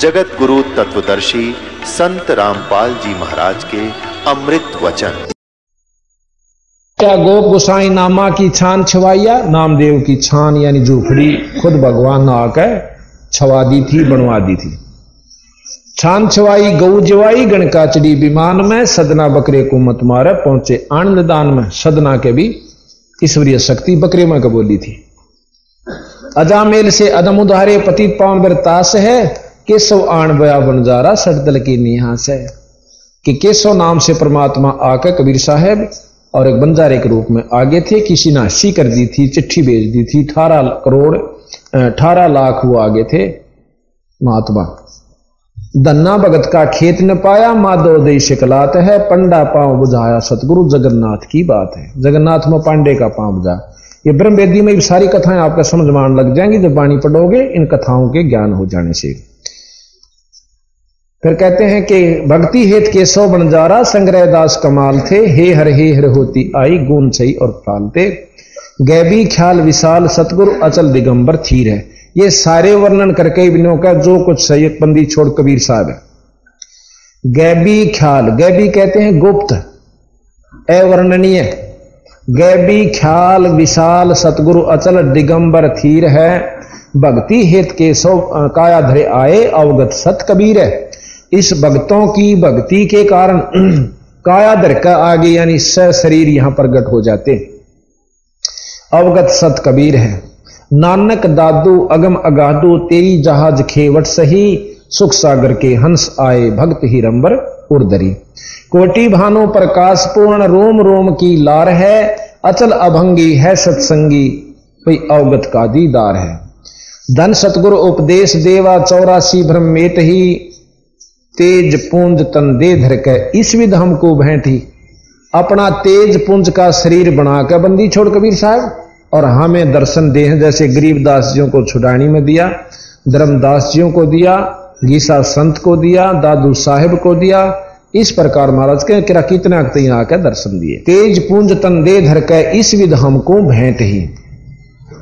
जगत गुरु तत्वदर्शी संत रामपाल जी महाराज के अमृत वचन। क्या गोप गोसाई नामा की छान छवाइया? नामदेव की छान, यानी झूपड़ी खुद भगवान ने आकर छवा दी थी, बनवा दी थी। छान छवाई, गऊ जवाई गणकाचड़ी विमान में सदना बकरे को मत मारे, पहुँचे आनंद दान में सदना के भी ईश्वरीय शक्ति बकरे में कबोली थी। अजामेल से अदम उधारे पति पावन बरतास है केशव आण बया बन जा रहा सटदल की निहास है कि केशव नाम से परमात्मा आकर कबीर साहेब और एक बंजारे के रूप में आगे थे, किसी ने हस्सी कर दी थी, चिट्ठी भेज दी थी, अठारह करोड़ अठारह लाख वो आगे थे। महात्मा दन्ना भगत का खेत न पाया, माधव दई शिकलात है, पंडा पाँव बुझाया, सतगुरु जगन्नाथ की बात है। जगन्नाथ में पांडे का पाँव बुझा। ये ब्रह्म वेदी में सारी कथाएँ आपका समझ मान लग जाएँगी, जब वाणी पढ़ोगे, इन कथाओं के ज्ञान हो जाने से। फिर कहते हैं कि भक्ति हेत के सौ बनजारा संग्रह दास कमाल थे, हे हर हे हर होती आई गुण सही और फालते गैबी, ख्याल, विशाल, सतगुरु, अचल दिगंबर थीर है। ये सारे वर्णन करके बिनों का जो कुछ सही बंदी छोड़ कबीर साहब है। गैबी, ख्याल, गैबी कहते हैं गुप्त, अवर्णनीय। गैबी, ख्याल, विशाल, सतगुरु, अचल दिगंबर थीर है। भक्ति हेत सौ काया धरे आए, अवगत सत कबीर है। इस भक्तों की भक्ति के कारण काया का आगे यानी स शरीर यहाँ प्रकट हो जाते। अवगत सत कबीर है। नानक दादू अगम अगादू तेरी जहाज़ खेवट सही, सुख सागर के हंस आए भक्त ही रंबर उर्दरी। कोटि भानु प्रकाश पूर्ण रोम रोम की लार है, अचल अभंगी है सत्संगी, कोई अवगत का दीदार है। धन सतगुरु उपदेश देवा चौरासी ब्रह्मेट ही तेज पुंज तन दे धर के इस विध हमको भेंटी। अपना तेज पुंज का शरीर बना के बंदी छोड़ कबीर साहब, और हमें दर्शन दे जैसे गरीबदास जियों को छुड़ानी में दिया धर्मदास जियों को दिया, गीसा संत को दिया, दादू साहेब को दिया, इस प्रकार महाराज के किरा कितना आकर दर्शन दिए। तेज पुंज तन दे धर के इस विध हमको भेंट ही।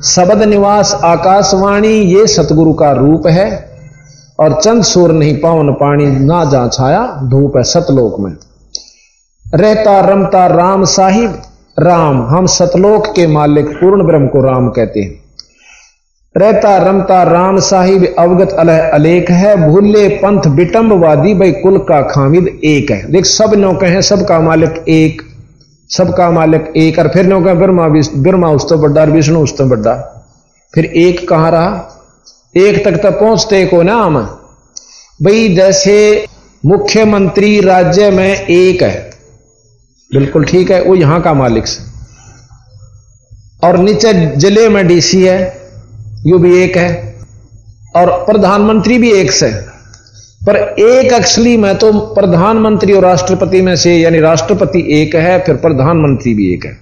शबद निवास आकाशवाणी, ये सतगुरु का रूप है। और चंद सूर नहीं पावन पानी ना जा छाया धूप है सतलोक में। रहता रमता राम साहिब, राम, हम सतलोक के मालिक पूर्ण ब्रह्म को राम कहते हैं। रहता रमता राम साहिब, अवगत अलह अलेख है, भूले पंथ विटम्बवादी भाई कुल का खामिद एक है। देख, सब नौके हैं सबका मालिक एक, सबका मालिक एक, और फिर नौका ब्रह्मा ब्रह्मा उस तो बड्डा विष्णु उस तो बड्डा फिर एक कहाँ रहा? एक तक तक पहुँचते को नाम। भाई, जैसे मुख्यमंत्री राज्य में एक है, बिल्कुल ठीक है, वो यहाँ का मालिक से। और नीचे ज़िले में डीसी है, यू भी एक है, और प्रधानमंत्री भी एक से। पर एक एक्चुअली में तो प्रधानमंत्री और राष्ट्रपति में से, यानी राष्ट्रपति एक है, फिर प्रधानमंत्री भी एक है।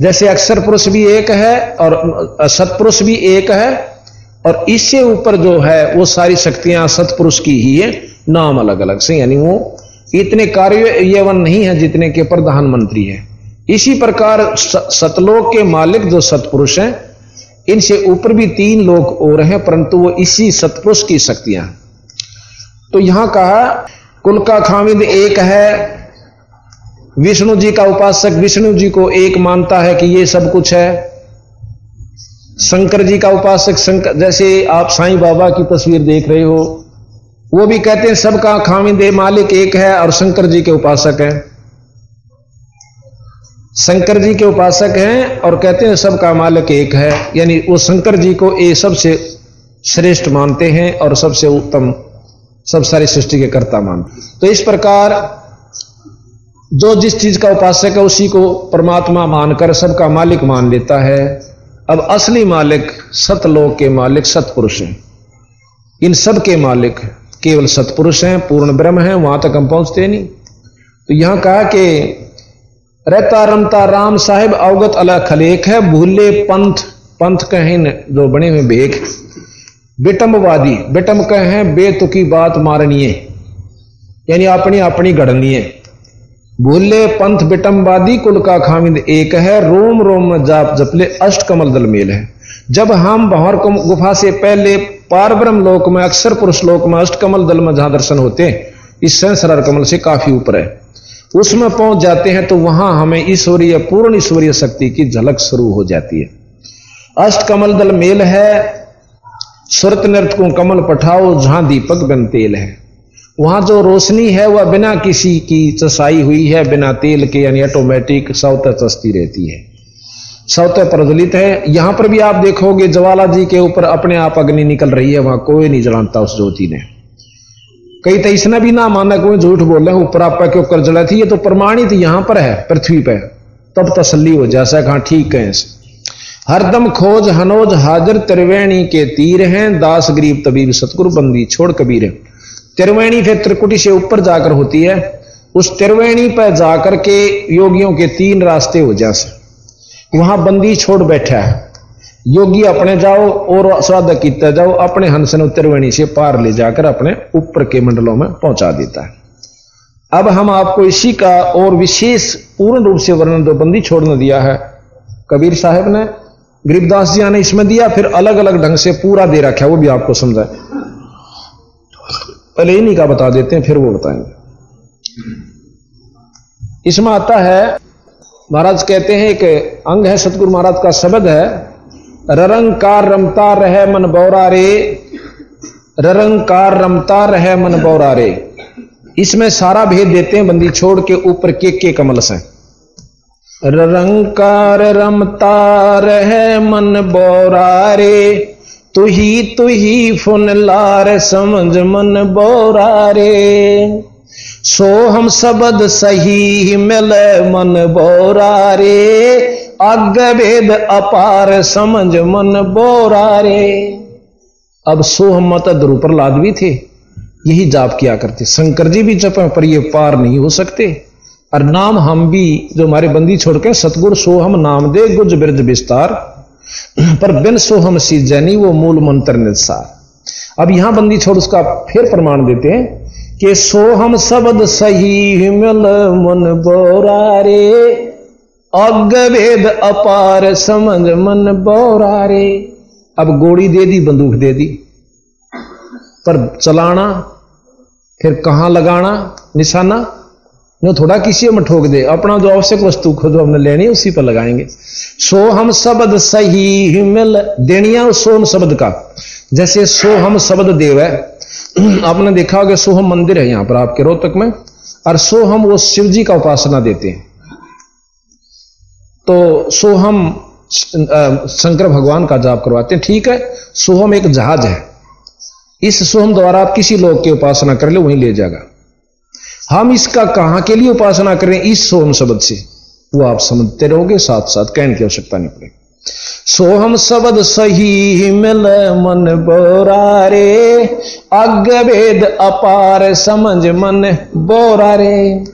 जैसे अक्षर पुरुष भी एक है, और सतपुरुष भी एक है और इससे ऊपर जो है, वो सारी शक्तियाँ सतपुरुष की ही है, नाम अलग अलग से, यानी वो इतने कार्य यवन नहीं है जितने के प्रधानमंत्री है। इसी प्रकार सतलोक के मालिक जो सतपुरुष हैं, इनसे ऊपर भी तीन लोग और हैं, परंतु वो इसी सतपुरुष की शक्तियाँ तो यहाँ कहा, कुल का खामिद एक है, विष्णु जी का उपासक विष्णु जी को एक मानता है कि ये सब कुछ है। शंकर जी का उपासक शंकर, जैसे आप साईं बाबा की तस्वीर देख रहे हो, वो भी कहते हैं, सबका खामिंदे मालिक एक है और शंकर जी के उपासक हैं। शंकर जी के उपासक हैं और कहते हैं, सबका मालिक एक है। यानी वो शंकर जी को ये सबसे श्रेष्ठ मानते हैं और सबसे उत्तम, सब सारी सृष्टि के कर्ता मानते तो इस प्रकार, जो जिस चीज़ का उपासक है, उसी को परमात्मा मानकर सबका मालिक मान लेता है। अब असली मालिक सतलोक के मालिक सतपुरुष हैं। इन सब के मालिक केवल सतपुरुष हैं, पूर्ण ब्रह्म हैं, वहाँ तक हम पहुँचते नहीं। तो यहाँ कहा कि रहता रमता राम साहेब अवगत अला खलेख है, भूले पंथ पंथ कहें जो बने हुए बेग बेटम्बवादी बेटम कहें, बेतुकी बात मारनी है यानी अपनी अपनी गढ़नी है भूले पंथ बिटम्बादी कुल का खामिद एक है, रोम रोम में जाप जपले अष्ट कमल दल मेल है। जब हम बहर गुफा से पहले पार ब्रह्म लोक में अक्षर पुरुष लोक में अष्ट कमल दल में जहाँ दर्शन होते हैं, इस संसरार कमल से काफ़ी ऊपर है। उसमें पहुँच जाते हैं तो वहाँ हमें ईश्वरीय, पूर्ण ईश्वरीय शक्ति की झलक शुरू हो जाती है। अष्ट कमल दल मेल है, सुरत नृत्य को कमल पठाओ, जहाँ दीपक बन तेल है। वहाँ जो रोशनी है वह बिना किसी की चसाई हुई है, बिना तेल के, यानी ऑटोमेटिक सौत चस्ती रहती है। सौत प्रज्वलित है। यहाँ पर भी आप देखोगे, ज्वाला जी के ऊपर अपने आप अग्नि निकल रही है, वहाँ कोई नहीं जलाता उस ज्योति ने। कई तो इसने भी ना माना कोई झूठ बोल रहे ऊपर आपा के ऊपर जला थी? ये तो प्रमाणित यहाँ पर है, पृथ्वी पर। तब तसली हो जैसा कहा ठीक है। हरदम खोज हनोज हाजिर त्रिवेणी के तीर हैं, दास गरीब तबीब सतगुरु बंदी छोड़ कबीर त्रिवेणी फिर त्रिकुटी से ऊपर जाकर होती है। उस त्रिवेणी पर जाकर के योगियों के तीन रास्ते हो जैसे वहाँ बंदी छोड़ बैठा है। योगी अपने जाओ और श्राद्ध किता जाओ, अपने हंसन त्रिवेणी से पार ले जाकर अपने ऊपर के मंडलों में पहुँचा देता है। अब हम आपको इसी का और विशेष पूर्ण रूप से वर्णन दो बंदी छोड़ने दिया है। कबीर साहब ने, गरीबदास जी ने इसमें दिया, फिर अलग अलग ढंग से पूरा दे रखा है, वो भी आपको समझाए। पहले इन्हीं का बता देते हैं, फिर वो बताएँगे। इसमें आता है, महाराज कहते हैं एक अंग है सतगुरु महाराज का, शब्द है ररंकार रमता रहे मन बौरा रे ररंकार रमता रहे मन बौरा रे। इसमें सारा भेद देते हैं, बंदी छोड़ के ऊपर के के कमल से। ररंकार रमता रहे मन बौरा रे तु ही तु ही फुन लार समझ मन बोरा रे सो हम शब्द सही मिल मन बोरा रे अग वेद अपार समझ मन बोरा रे अब सो हम मत ध्रुव प्रहलाद भी थे। यही जाप किया करते। शंकर जी भी जप, पर ये पार नहीं हो सकते। और नाम हम भी जो हमारे बंदी छोड़ के सतगुरु सो हम नाम दे, गुज बिरज विस्तार। पर बिन सोहम सी जैनी वो मूल मंत्र निसार अब यहाँ बंदी छोड़ उसका फिर प्रमाण देते हैं कि सोहम शब्द सही मिल मन बोरा रे अग वेद अपार समझ मन बोरा रे अब गोड़ी दे दी, बंदूक दे दी। पर चलाना, फिर कहाँ लगाना, निशाना? जो थोड़ा किसी में ठोक दे, अपना जो आवश्यक वस्तु खुद हमने लेनी है, उसी पर लगाएँगे। सो हम शब्द सही मिल देनिया सोम शब्द का। जैसे सो हम शब्द देव है। आपने देखा होगा सोहम मंदिर है यहाँ पर आपके रोहतक में, और सोहम वो शिव जी का उपासना देते हैं। तो सोहम शंकर भगवान का जाप करवाते हैं, ठीक है? सोहम एक जहाज़ है। इस सोहम द्वारा आप किसी लोग की उपासना कर ले, वहीं ले जाएगा। हम इसका कहाँ के लिए उपासना करें? इस सोम शब्द से। वो आप समझते रहोगे साथ साथ कहने की आवश्यकता नहीं पड़ेगी। सोहम शब्द सही मिल मन बोरा रे अग वेद अपार समझ मन बोरा रे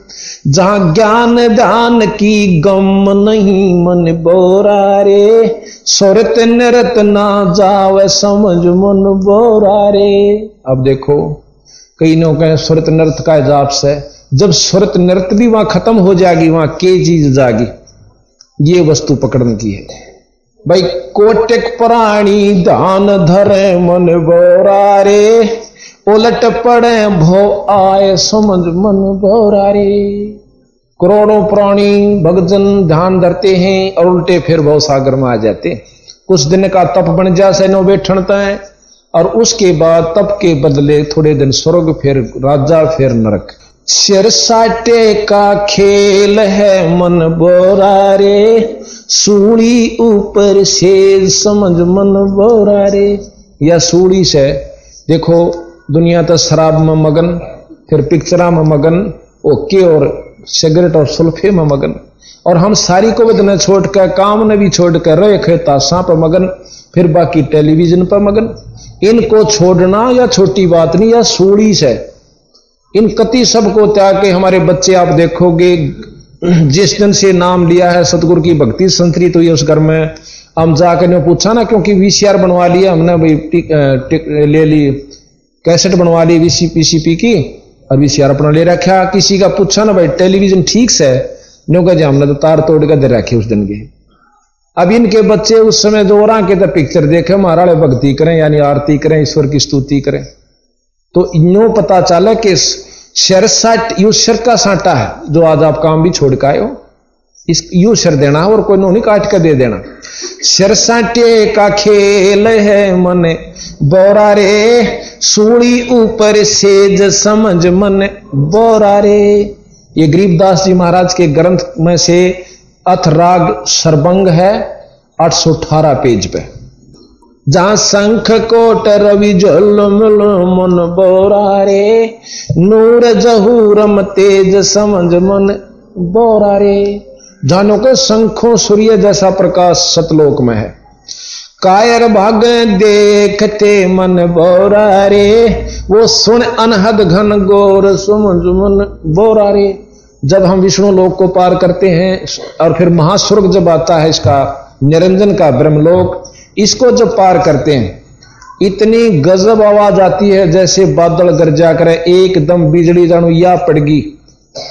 जहाँ ज्ञान ध्यान की गम नहीं मन बोरा रे सुरत नृत ना जावे समझ मन बोरा रे अब देखो कई लोग कहें, सुरत नृत्य का जाप से, जब सुरत नृत्य भी वहाँ खत्म हो जाएगी, वहाँ के चीज़ जागी। ये वस्तु पकड़ने की है। भाई, कोटिक प्राणी दान धरे मन बोरा रे उलट पड़े भो आए समझ मन बोरा रे करोड़ों प्राणी भगजन ध्यान धरते हैं और उल्टे फिर भव सागर में आ जाते कुछ दिन का तप बन जा से नो बैठनता है और उसके बाद तप के बदले थोड़े दिन स्वर्ग फिर राजा फिर नरक। सिर साटे का खेल है मन बोरा रे सूड़ी ऊपर से समझ मन बोरा रे या सूड़ी से, देखो, दुनिया तो शराब में मगन, फिर पिक्चरा में मगन, ओके, और सिगरेट और सुल्फे में मगन। और हम सारी को बदने छोड़कर, काम ने भी छोड़कर रहे खेता सांप मगन, फिर बाकी टेलीविज़न पर मगन। इनको छोड़ना या छोटी बात नहीं, या सूड़ी से। इन कति सबको त्याग के हमारे बच्चे आप देखोगे, जिस दिन से नाम लिया है सतगुरु की भक्ति, संतरी तो ये उस घर में, हम जाकर ने पूछा ना, क्योंकि वीसीआर बनवा लिया हमने भाई ले ली, कैसेट बनवा ली वीसी पीसीपी की, और वीसीआर अपना ले रखा। किसी का पूछा ना, भाई, टेलीविज़न ठीक से? न्यू कहा हमने तो तार तोड़ कर दे रखी उस दिन के। अब इनके बच्चे उस समय और के तो पिक्चर देखे महाराणे भक्ति करें, यानी आरती करें, ईश्वर की स्तुति करें। तो इन पता चला कि शर साट, यू शर का साटा है, जो आज आप काम भी छोड़ का हो। इस, यू शर देना और कोई नो नहीं काट कर दे देना। शर साटे का खेल है मन, बोरा रे सूड़ी ऊपर सेज समझ मन, बोरा रे। ये गरीबदास जी महाराज के ग्रंथ में से अथराग सरबंग है 818 पेज पे। जहाँ शंख कोट रवि झुलमुल मन बोरा रे, नूर जहूरम तेज समझ मन बोरा रे। जानो के शंखों सूर्य जैसा प्रकाश सतलोक में है। कायर भाग देखते मन बोरा रे, वो सुन अनहद घन गोर सुमन मन बोरा रे। जब हम विष्णु लोक को पार करते हैं, और फिर महास्वर्ग जब आता है इसका निरंजन का ब्रह्मलोक, इसको जब पार करते हैं, इतनी गजब आवाज़ आती है जैसे बादल गरजा करे, एकदम बिजली जानू या पड़गी।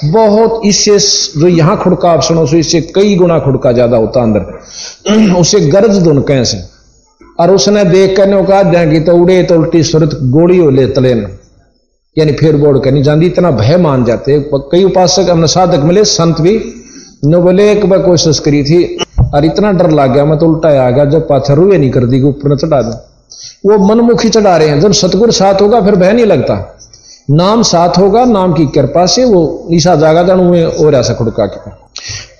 बहुत इससे जो यहाँ खुड़का, आप सुनो इससे कई गुना खुड़का ज़्यादा होता अंदर। उसे गरज दुन कैसे। और उसने देख कर कहा देंगी तो उड़े तो उल्टी सुरत गोड़ी हो ले तले यानी फिर बोड़ करनी जाती इतना भय मान जाते। कई उपासक, हमने साधक मिले, संत भी। न बोले, एक बार कोशिश करी थी, और इतना डर लग गया, मैं तो उल्टा आ गया, जब पाछा रुए नहीं कर दी ऊपर चढ़ा दे। वो मनमुखी चढ़ा रहे हैं, जब सतगुरु साथ होगा, फिर भय नहीं लगता। नाम साथ होगा, नाम की कृपा से वो ईसा जागा जान हुए और ऐसा खुड़का के।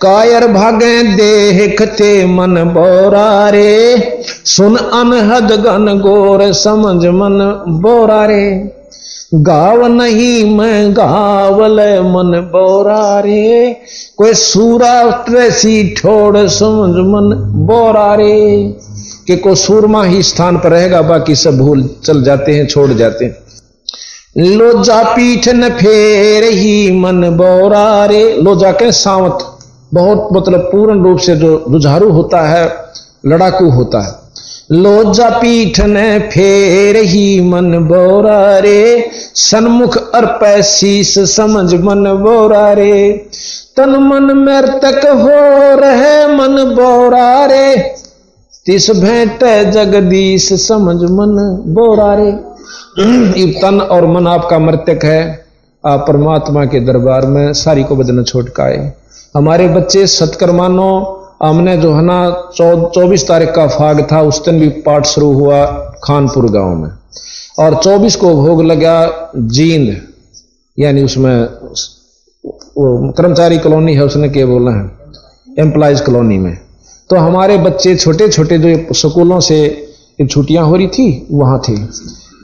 कायर भागे देखते मन बोरा रे सुन अनहद गन गोर समझ मन बोरा रे गाव नहीं मैं गावल मन बोरा रे। कोई सूरा सी ठोड़ समझ मन बोरा रे। कि को सूरमा ही स्थान पर रहेगा, बाकी सब भूल चल जाते हैं, छोड़ जाते हैं। लोजा पीठ न फेर ही मन बोरा रे। लोजा के सावत बहुत मतलब पूर्ण रूप से जो रुझारू होता है, लड़ाकू होता है। लोजा पीठ ने फेर ही मन बोरा रे। सन्मुख अर्प शीस समझ मन बोरा रे। तन मन मृतक हो रहे मन बोरा रे। तिस भेंट जगदीश समझ मन बोरा रे। तन और मन आपका मृतक है। आप परमात्मा के दरबार में सारी को बदन छोट का हमारे बच्चे सत्कर्मानो हमने जो है ना चौबीस तारीख का फाग था, उस दिन भी पाठ शुरू हुआ खानपुर गाँव में। और चौबीस को भोग लगा जींद, यानी उसमें कर्मचारी कॉलोनी है, उसने क्या बोला है? एम्प्लॉयज़ कॉलोनी में। तो हमारे बच्चे छोटे छोटे जो स्कूलों से छुट्टियाँ हो रही थी, वहाँ थे।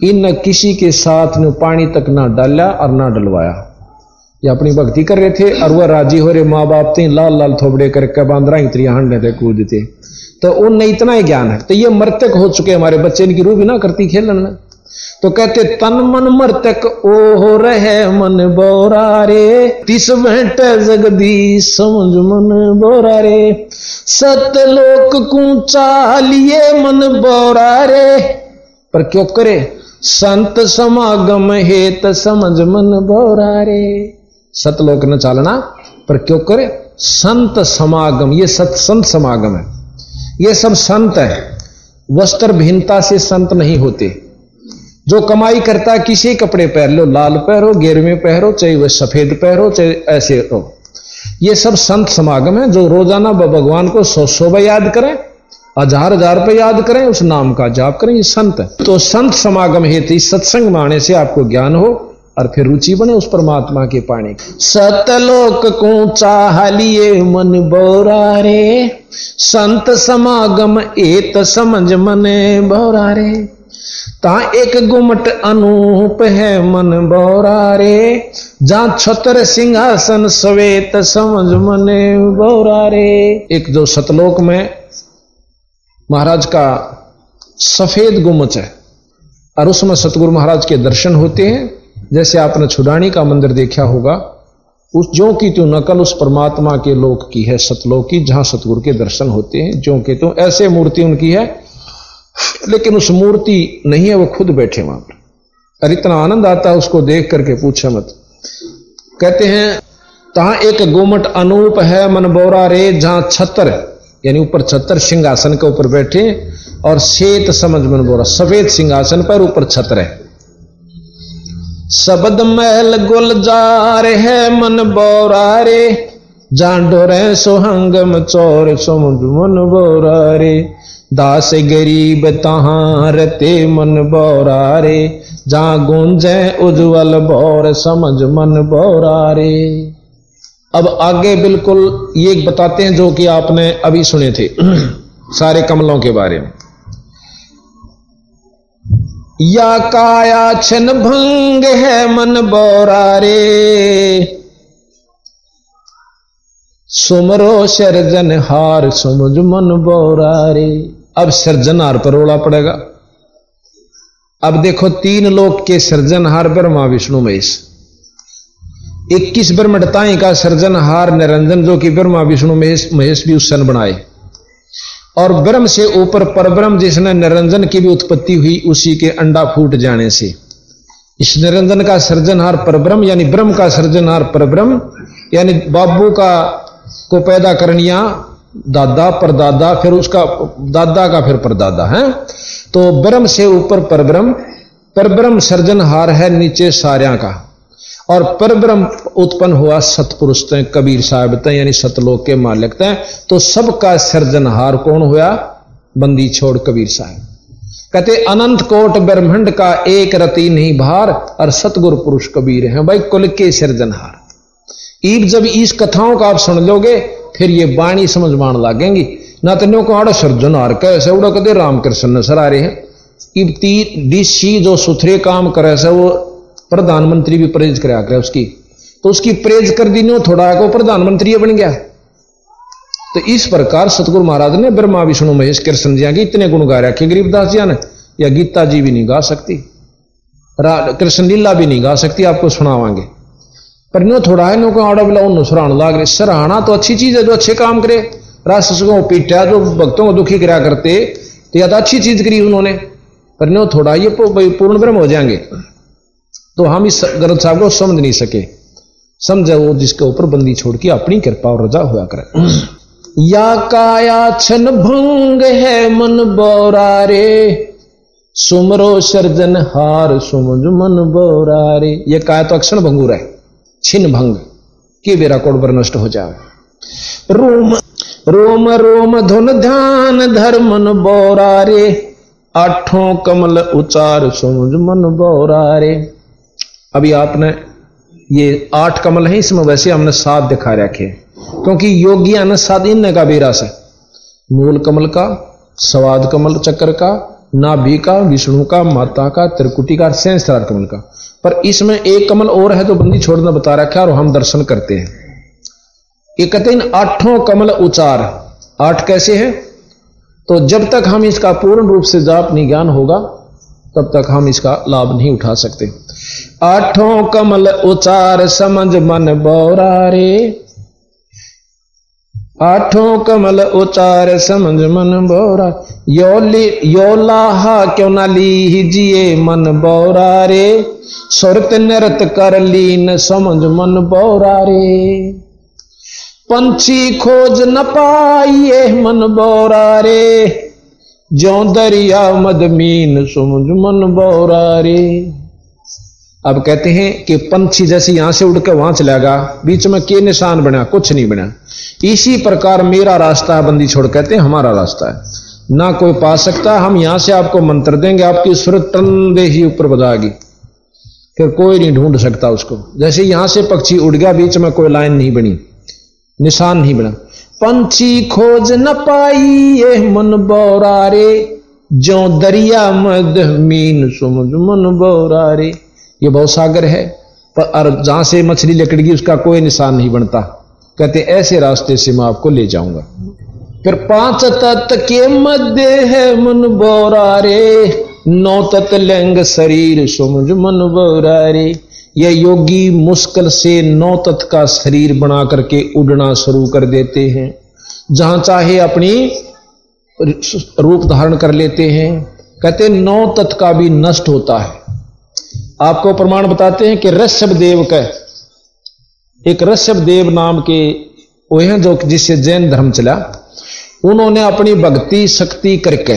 इन किसी के साथ पानी तक ना डाला और ना डलवाया। ये अपनी भक्ति कर रहे थे और वह राज़ी हो रहे माँ बाप थे लाल लाल थोबड़े करके बांदरा इतनी हंडे थे कूदते तो उनने इतना ही ज्ञान है। तो ये मृतक हो चुके हमारे बच्चे, इनकी रूह भी ना करती खेलन में तो कहते, तन मन मृतक ओ हो रहे मन बोरा रे तिस भेंट जगदीश, समझ मन बोरा रे सतलोक कूचा लिए मन बोरा रे पर क्यों करे? संत समागम हेत समझ मन बोरा रे सतलोक न चालना, पर क्यों करे? संत समागम, ये सत्संत समागम है। ये सब संत है। वस्त्र भिन्नता से संत नहीं होते। जो कमाई करता है, किसी कपड़े पहन लो, लाल पहरो, गेरवे पहरो, चाहे वह सफ़ेद पहरो, चाहे ऐसे हो। ये सब संत समागम है, जो रोज़ाना भगवान को सौ सौ याद करें, हज़ार हज़ार रुपये याद करें, उस नाम का जाप करें, ये संत है। तो संत समागम हेतु सत्संग माने से आपको ज्ञान हो और फिर रुचि बने उस परमात्मा के पाने सतलोक को चाह लिए मन बोरा रे संत समागम एत समझ मने बोरा रे ता एक गुमट अनूप है मन बोरा रे जहाँ छतर सिंहासन सवेत समझ मने बोरा रे एक जो सतलोक में महाराज का सफ़ेद गुमच है और उसमें सतगुरु महाराज के दर्शन होते हैं। जैसे आपने छुडानी का मंदिर देखा होगा, उस जो की तो नकल उस परमात्मा के लोक की है, सतलोक की, जहाँ सतगुरु के दर्शन होते हैं जो के तो ऐसे मूर्ति उनकी है। लेकिन उस मूर्ति नहीं है, वो खुद बैठे वहाँ पर। और इतना आनंद आता है उसको देख करके पूछे मत। कहते हैं, तहां एक गोमट अनूप है, मन बोरा रे, जहाँ छतर यानी ऊपर छतर सिंहासन के ऊपर बैठे, और शेत समझ मन बोरा, सफ़ेद सिंहासन पर ऊपर छतर है। शबद महल गुलजार है मन बोरा रे। जान रे सोहंगम चोर समुझ मन बोरा रे। दास गरीब तहां रते मन बोरा रे। जा गूंजे उज्जवल बोर समझ मन बोरा रे। अब आगे बिल्कुल ये बताते हैं जो कि आपने अभी सुने थे सारे कमलों के बारे में। या काया छन भंग है मन बोरा रे सुमरो सर्जन हार सुमझ मन बोरा रे अब सर्जनहार पर रोड़ा पड़ेगा। अब देखो तीन लोक के सर्जन सर्जनहार ब्रह्मा विष्णु महेश। इक्कीस ब्रह्मताएँ का सर्जनहार निरंजन जो कि ब्रह्मा विष्णु महेश महेश भी उस सन बनाए। और ब्रह्म से ऊपर परब्रह्म जिसने निरंजन की भी उत्पत्ति हुई, उसी के अंडा फूट जाने से। इस निरंजन का सर्जनहार परब्रह्म, यानी ब्रह्म का सर्जनहार परब्रह्म, यानी बाबू का, को पैदा करनिया, दादा, परदादा, फिर उसका, दादा का फिर परदादा, है? तो ब्रह्म से ऊपर परब्रह्म परब्रह्म सर्जनहार है नीचे सार्या का। और परब्रह्म उत्पन्न हुआ सतपुरुष तय कबीर साहब तय यानी सतलोक के मालिक तय तो सबका सर्जनहार कौन हुआ? बंदी छोड़ कबीर साहब। कहते, अनंत कोट ब्रह्मंड का एक रति नहीं भार, और सतगुरु पुरुष कबीर है। भाई, कुल के सृजनहार। ईब जब इस कथाओं का आप सुन लोगे, फिर ये बाणी समझ मान लागेंगी। ना तो को आड़ो सर्जनहार कैसे उड़ा कदे रामकृष्ण नज़र आ रहे हैं। इब ती डीसी जो सुथरे काम करे से, वो प्रधानमंत्री भी प्रेज करा कर उसकी। तो उसकी प्रेज कर दी नो थोड़ा को प्रधानमंत्री बन गया। तो इस प्रकार सतगुरु महाराज ने ब्रह्मा, विष्णु, महेश, कृष्ण जी के इतने गुण गा रखे गरीबदास जी ने या गीता जी भी नहीं गा सकती। कृष्ण लीला भी नहीं गा सकती, आपको सुनावांगे। पर नो थोड़ा है नो को आड़ा बिला सराहना लाग रहे। सराहना तो अच्छी चीज़ है, जो अच्छे काम करे। राष्ट्र को पीटा जो भक्तों को दुखी करा करते तो या तो अच्छी चीज़ करी उन्होंने। पर नो थोड़ा ये पूर्ण ब्रह्म हो जाएँगे। तो हम इस ग्रंथ साहब को समझ नहीं सके। समझे वो जिसके ऊपर बंदी छोड़ के अपनी कृपा और रजा हुआ करे। या काया छन भंग है मन बोरा रे सुमरो सर्जन हार सुमझ मन बोरा रे ये काया तो अक्षण भंगुर है छिन भंग कि बेरा कोड पर नष्ट हो जाए। रोम रोम रोम धुन ध्यान धर्मन बोरा रे आठों कमल उचार सुमझ मन बोरा रे अभी आपने ये आठ कमल है, इसमें वैसे हमने सात दिखा रखे क्योंकि योगी ने सात इन का भी रस है मूल कमल का, स्वाद कमल चक्र का, नाभि का, विष्णु का, माता का, त्रिकुटी का सहस्त्रार कमल का। पर इसमें एक कमल और है तो बंदी छोड़ना बता रखा और हम दर्शन करते हैं। ये आठों कमल उचार। आठ कैसे है? तो जब तक हम इसका पूर्ण रूप से जाप नहीं ज्ञान होगा, तब तक हम इसका लाभ नहीं उठा सकते। आठों कमल उचार समझ मन बोरा रे आठों कमल उचार समझ मन बोरा। यो ली यो लाहा क्यों ना लीजिए मन बोरा रे सुरत नृत कर लीन समझ मन बोरा रे पंछी खोज न पाइए मन बोरा रे दरिया मदमीन समझ मन बोरा रे अब कहते हैं कि पंछी जैसे यहाँ से उड़ के वहाँ चलेगा बीच में के निशान बना, कुछ नहीं बना। इसी प्रकार मेरा रास्ता बंदी छोड़, कहते हैं, हमारा रास्ता है। ना कोई पा सकता, हम यहाँ से आपको मंत्र देंगे, आपकी सुरत टंदे ही ऊपर बजाएगी फिर कोई नहीं ढूंढ सकता उसको। जैसे यहाँ से पक्षी उड़ गया, बीच में कोई लाइन नहीं बनी, निशान नहीं बना। पंछी खोज न पाई ये मन बोरारे जो दरिया मद मीन सुमझ, मन बोरारे। ये बहुत सागर है, पर और जहाँ से मछली लकड़गी, उसका कोई निशान नहीं बनता। कहते, ऐसे रास्ते से मैं आपको ले जाऊँगा। फिर पाँच तत्व के मध्य है मन बोरा रे नौ तत्लिंग शरीर सुमझ मन बोरारे। ये योगी मुश्किल से नौ तत् का शरीर बना करके उड़ना शुरू कर देते हैं। जहाँ चाहे अपनी रूप धारण कर लेते हैं। कहते, नौ तत् का भी नष्ट होता है। आपको प्रमाण बताते हैं कि ऋषभ देव का। एक ऋषभ देव नाम के वो हैं जो जिससे जैन धर्म चला। उन्होंने अपनी भक्ति शक्ति करके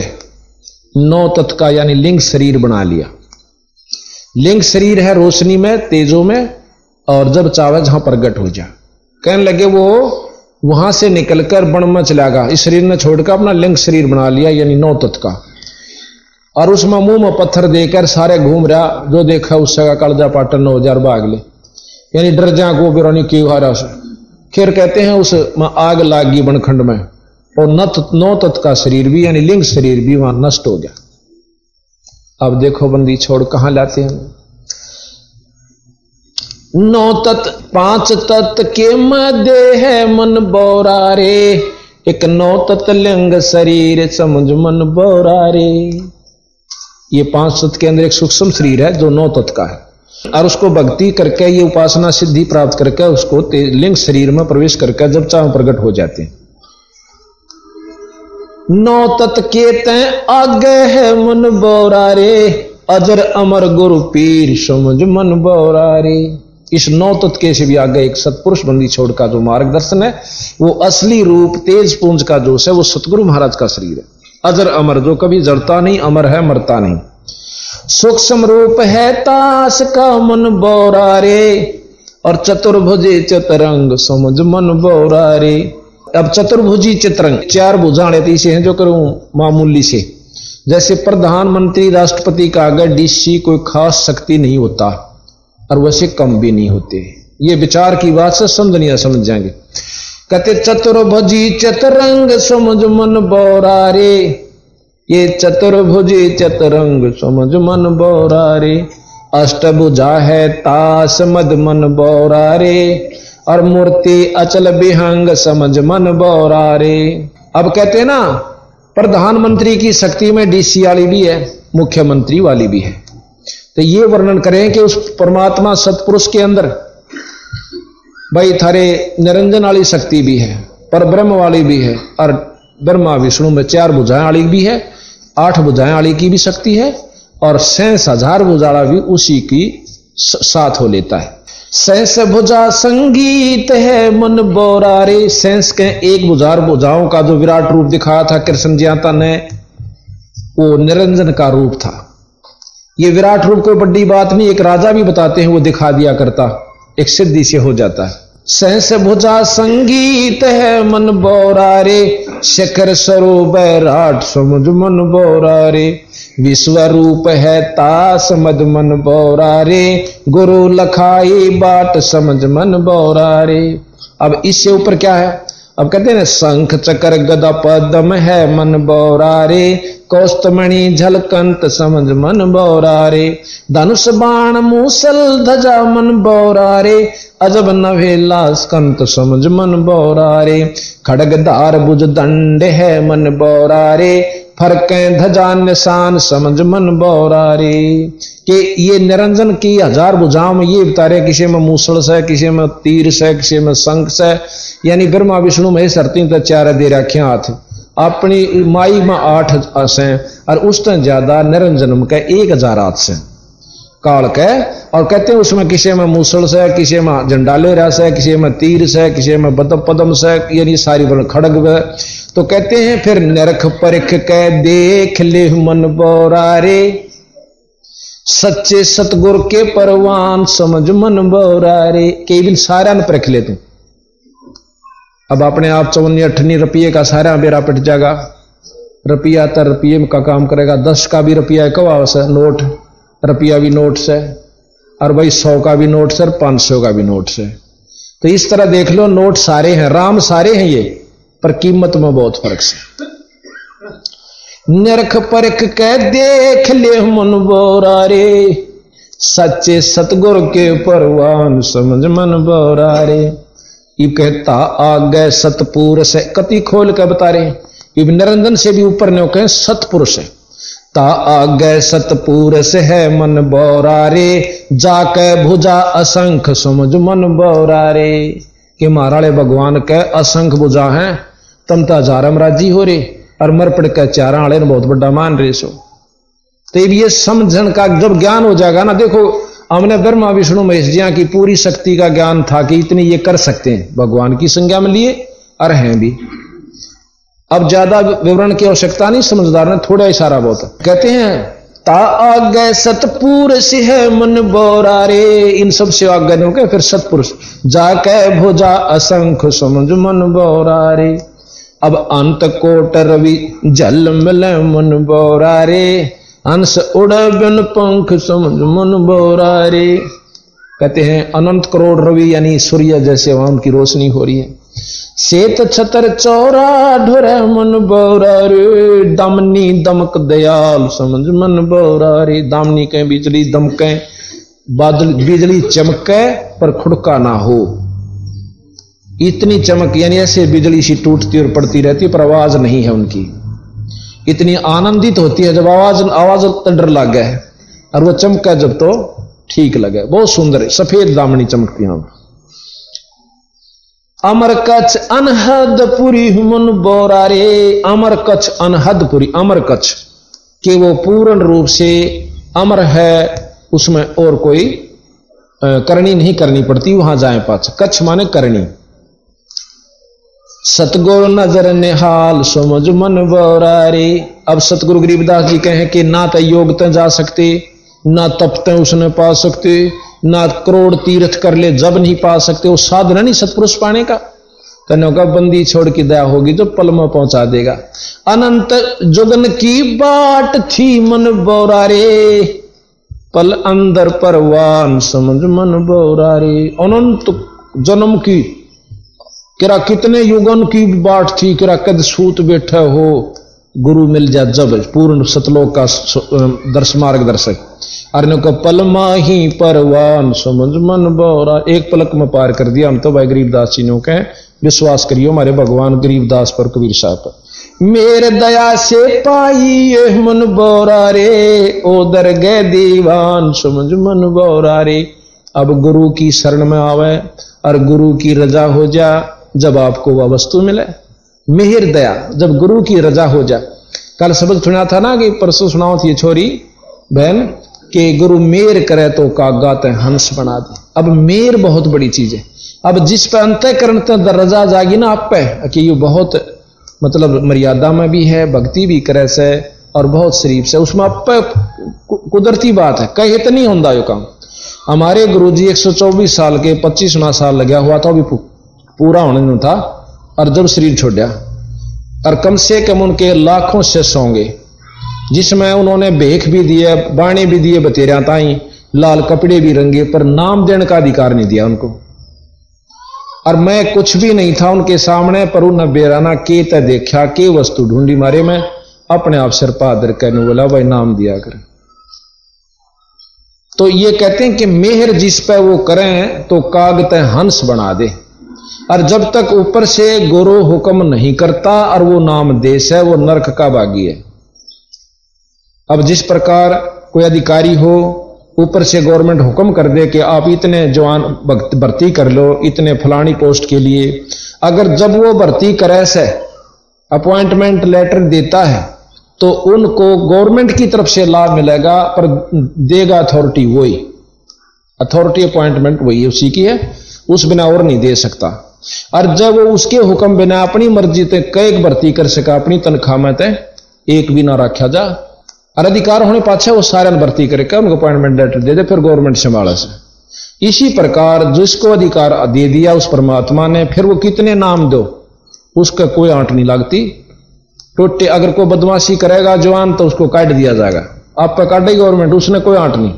नौ तत्व का यानी लिंग शरीर बना लिया। लिंग शरीर है रोशनी में, तेजो में, और जब चावे जहाँ प्रगट हो जाए कहने लगे वो वहाँ से निकलकर बण में चला गया। इस शरीर ने छोड़कर अपना लिंग शरीर बना लिया, यानी नौ तत्व का और उसमें मुँह में पत्थर देकर सारे घूम रहा, जो देखा उससे का कलजा पाटन नौ हज़ार भाग ले। यानी डर जा को बिरानी क्यों हारा फिर कहते हैं उस में आग लागी बनखंड में, और नत नौ तत्व का शरीर भी, यानी लिंग शरीर भी वहाँ नष्ट हो गया। अब देखो बंदी छोड़ कहाँ लाते हैं? नौ तत्व पाँच तत्व के है मन बोरा रे एक नौ तत्व लिंग शरीर, समझ मन बोरा रे ये पाँच तत्व के अंदर एक सूक्ष्म शरीर है, जो नौ तत्व का है। और उसको भक्ति करके, ये उपासना सिद्धि प्राप्त करके, उसको लिंग शरीर में प्रवेश करके जब चाह प्रकट हो जाते हैं। नौ तत् के तय आगे है मन बोरा रे अजर अमर गुरु पीर समझ मन बोरा रे इस नौ तत्व के से भी आगे एक सतपुरुष बंदी छोड़ का जो मार्गदर्शन है, वो असली रूप तेज पुंज का जोश है, वो सतगुरु महाराज का शरीर है। अजर अमर, जो कभी जड़ता नहीं, अमर है, मरता नहीं। सूक्ष्म रूप है ताश का मन बोरा रे और चतुर्भुजे चतरंग समझ मन बोरा रे अब चतुर्भुजी चित्रंग, चार भुजाएँ तीसे हैं जो करूँ मामूली से। जैसे प्रधानमंत्री राष्ट्रपति का अगर डीसी कोई खास शक्ति नहीं होता, और वैसे कम भी नहीं होते। ये विचार की बात से समझ नहीं समझ जाएँगे। कहते, चतुर्भुजी चतरंग समझ मन बोरा रे ये चतुर्भुजी चतरंग समझ मन बोरा रे अष्टभुजा है तास मद मन बोरा रे और मूर्ति अचल विहंग समझ मन बोरा रे अब कहते ना, प्रधानमंत्री की शक्ति में डीसी वाली भी है, मुख्यमंत्री वाली भी है। तो ये वर्णन करें कि उस परमात्मा सतपुरुष के अंदर भाई, थारे निरंजन वाली शक्ति भी है, पर ब्रह्म वाली भी है, और ब्रह्मा विष्णु में चार बुझाएँ वाली भी है, आठ बुझाएँ वाली की भी शक्ति है, और सैंस हज़ार बुझाड़ा भी उसी की साथ हो लेता है। सैंस भुजा संगीत है मन बोरारे सैंस के एक बुझार बुझाओं का जो विराट रूप दिखाया था कृष्ण ज्ञाता ने, वो निरंजन का रूप था। ये विराट रूप कोई बड़ी बात नहीं, एक राजा भी बताते हैं, वो दिखा दिया करता। एक सिद्धि से हो जाता है। सहस भुजा संगीत है मन बोरारे, शिखर स्वरूप राट समझ मन बोरारे। विश्व रूप है ता समझ मन बोरारे, गुरु लखाई बाट समझ मन बोरारे। अब इससे ऊपर क्या है? अब कहते हैं, शंख चक्र गदा पदम है मन बोरारे, कौस्तमणि झलकंत समझ मन बोरारे, धनुष बाण मूसल धजा मन बोरारे, अजब नवेला स्कंत समझ मन बोरारे खड़गदार बुज दंड है मन बोरारे, फरक ध्वजा निशान समझ मन बोरारे। कि ये निरंजन की हज़ार बुझाओं में ये बता रहे किसी में मूसल से, किसी में तीर से, किसी में शंख से यानी ब्रह्मा विष्णु में सरती तो चार दे रखे हाथ। अपनी माई में आठ से और उस तक ज़्यादा निरंजन का एक हज़ार हाथ से काल के, और कहते हैं उसमें किसी में मूसल से, किसी में झंडाले रस है, किसी में तीर से, किसी में बदम पदम से, यानी सारी वर्ण खड़ग तो कहते हैं फिर नरख परख के देख ले मन बोरारे। सच्चे सतगुर के परवान समझ मन बोरारे। केवल सारा न परख ले तू। अब अपने आप चौनी अठनी रुपये का सारा बेरा पिट जाएगा। रुपया तो रुपये का काम करेगा। दस का भी रुपया है कब से नोट। रुपया भी नोट से और भाई सौ का भी नोट से पाँच सौ का भी नोट से तो इस तरह देख लो, नोट सारे हैं, राम सारे हैं ये, पर कीमत में बहुत फ़र्क से नरख परख के देख ले मन बोरा रे, सच्चे सतगुर के परवान समझ मन बोरा रे। कहता, आगे सतपुरुष है। कति खोल के बता रहे इब निरंजन से भी ऊपर ने कहे, सतपुरुष है। ता आगे सतपुर से है मन बोरा रे जाके भुजा असंख समझ मन बोरा रे कि महाराणे भगवान के असंख बुझा है तम ता जारम राज़ी हो रे और मर पड़ के चारा आले बहुत बड़ा मान रहे सो। तो ये समझन का जब ज्ञान हो जाएगा ना, देखो हमने ब्रह्मा विष्णु महेश जिया की पूरी शक्ति का ज्ञान था कि इतनी ये कर सकते हैं। भगवान की संज्ञा में लिए और हैं भी। अब ज़्यादा विवरण की आवश्यकता नहीं, समझदार ने थोड़ा इशारा बहुत। कहते हैं, ता आगे सतपुर है मन बोरा रे। इन सबसे आगे नहीं के फिर सतपुरुष, जाके भोजा असंख्य समझ मन बोरा रे। अब अंत कोट रवि जल मिल मन बोरा रे। हंस उड़ बिन पंख समझ मन बोरा रे कहते हैं, अनंत करोड़ रवि यानी सूर्य जैसे वहाँ उनकी रोशनी हो रही है। सेत छतर चौरा ढोर मन बोरा रे दमनी दमक दयाल समझ मन बोरा रे दामनी के बिजली दमके, बादल, बिजली चमके पर खुड़का ना हो। इतनी चमक यानी ऐसे बिजली सी टूटती और पड़ती रहती पर आवाज़ नहीं है उनकी। इतनी आनंदित होती है जब आवाज़ आवाज़ तो डर लग है, और वो चमका जब तो ठीक लगे। बहुत सुंदर है, सफ़ेद दामनी चमकती हैं। अमर कच्छ अनहदपुरी मन बोरारे अमर कच्छ अनहदपुरी, अमर कच्छ, के वो पूर्ण रूप से अमर है, उसमें और कोई करनी नहीं करनी पड़ती, वहाँ जाए पाच कच्छ माने करनी सतगुरु नज़र निहाल, समझ मन बोरारे अब सतगुरु गरीबदास जी कहें कि ना तो योग जा सकते, ना तपते उसने पा सकते, ना करोड़ तीर्थ कर ले जब नहीं पा सकते, वो साधना नहीं सतपुरुष पाने का। कन्या का बंदी छोड़ की दया होगी तो पल में पहुँचा देगा। अनंत जुगन की बाट थी मन बोरारे पल अंदर परवान, समझ मन बोरारे अनंत जन्म की किरा कितने युगन की बाट थी, किरा कद सूत बैठे हो। गुरु मिल जा जब, पूर्ण सतलोक का दर्श, मार्गदर्शक। अरे को पलमा ही परवान, समझ मन बोरा। एक पलक में पार कर दिया। हम तो भाई गरीबदास जी ने कहे, विश्वास करियो हमारे भगवान गरीबदास पर कबीर साहब। पर मेरे दया से पाई ये मन बोरा रे, ओ दर गए दीवान, समझ मन बोरा रे। अब गुरु की शरण में आवे, और गुरु की रजा हो जा। जब आपको वह वस्तु मिले। मिहिर दया, जब गुरु की रजा हो जाए। कल सबक सुना था ना कि परसों सुनाओ थी छोरी, बहन, कि गुरु मेर करे तो कागात हंस बना दे। अब मेर बहुत बड़ी चीज़ है। अब जिस पे अंतकरण तक रजा जागी ना आप पे, कि ये बहुत मतलब मर्यादा में भी है, भक्ति भी करे से, और बहुत शरीफ से, उसमें आप पे कुदरती बात है। कहीं तो नहीं होता यो काम। हमारे गुरु जी 124 साल के 25 साल लगा हुआ था अभी पूरा होने था और जब शरीर छोड़ा और कम से कम उनके लाखों शिष्य होंगे, जिसमें उन्होंने भेख भी दिए बाणी भी दिए बतेरा ताई, लाल कपड़े भी रंगे, पर नाम देने का अधिकार नहीं दिया उनको। और मैं कुछ भी नहीं था उनके सामने, पर उन बेराना के तय देखा, के वस्तु ढूंढी मारे मैं, अपने आप सिर पादर कहने बोला, भाई नाम दिया कर। तो ये कहते हैं कि मेहर जिस पे वो करें तो कागत हंस बना दे। और जब तक ऊपर से गुरु हुक्म नहीं करता और वो नाम देश है, वो नरक का बागी है। अब जिस प्रकार कोई अधिकारी हो, ऊपर से गवर्नमेंट हुक्म कर दे कि आप इतने जवान भर्ती कर लो, इतने फलानी पोस्ट के लिए। अगर जब वो भर्ती करे से, अपॉइंटमेंट लेटर देता है तो उनको गवर्नमेंट की तरफ़ से लाभ मिलेगा, पर देगा अथॉरिटी वही। अथॉरिटी अपॉइंटमेंट वही उसी की है, उस बिना और नहीं दे सकता। और जब वो उसके हुक्म बिना अपनी मर्ज़ी ते कई भर्ती कर सका, अपनी तनख्वाह में ते एक भी ना रखा जा। और अधिकार होने पाछे वो सारे भर्ती करके उनको अपॉइंटमेंट लेटर दे दे, फिर गवर्नमेंट संभाला से। इसी प्रकार जिसको अधिकार दे दिया उस परमात्मा ने, फिर वो कितने नाम दो, उसका कोई आंट नहीं लगती। टोटे अगर कोई बदमाशी करेगा जवान तो उसको काट दिया जाएगा। आप पे काटे गवर्नमेंट, उसने कोई आंट नहीं।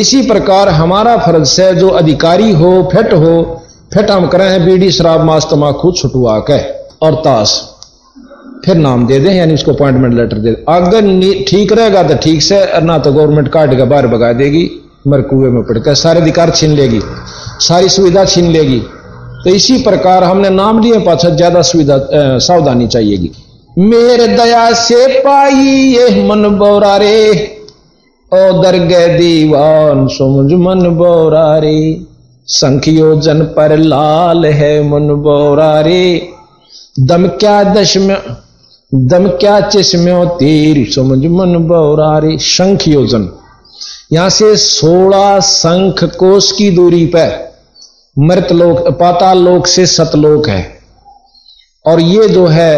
इसी प्रकार हमारा फ़र्ज़ है जो अधिकारी हो, फिट हो फिर हम करें हैं बीड़ी, शराब, मांस तमाकू छुटवा के और ताश। फिर नाम दे दें, यानी उसको अपॉइंटमेंट लेटर दे अगर ठीक रहेगा तो ठीक से ना तो गवर्नमेंट काट के बाहर भगा देगी, मर कुएँ में पड़कर। सारे अधिकार छीन लेगी, सारी सुविधा छीन लेगी। तो इसी प्रकार हमने नाम लिए, पाछा ज़्यादा सुविधा सावधानी चाहिएगी। मेरे दया से पाई ये मन बोरा रे ओ दरगे दीवान, सुमुझ मन बोरा रे संख्योजन पर लाल है मुन बोरा रे दम क्या दशम दम क्या चश्म्यो तीर समझ मन बोरा रे शंख योजन यहाँ से सोलह संख कोष की दूरी पर मृत लोक पाताल लोक से सतलोक है। और ये जो है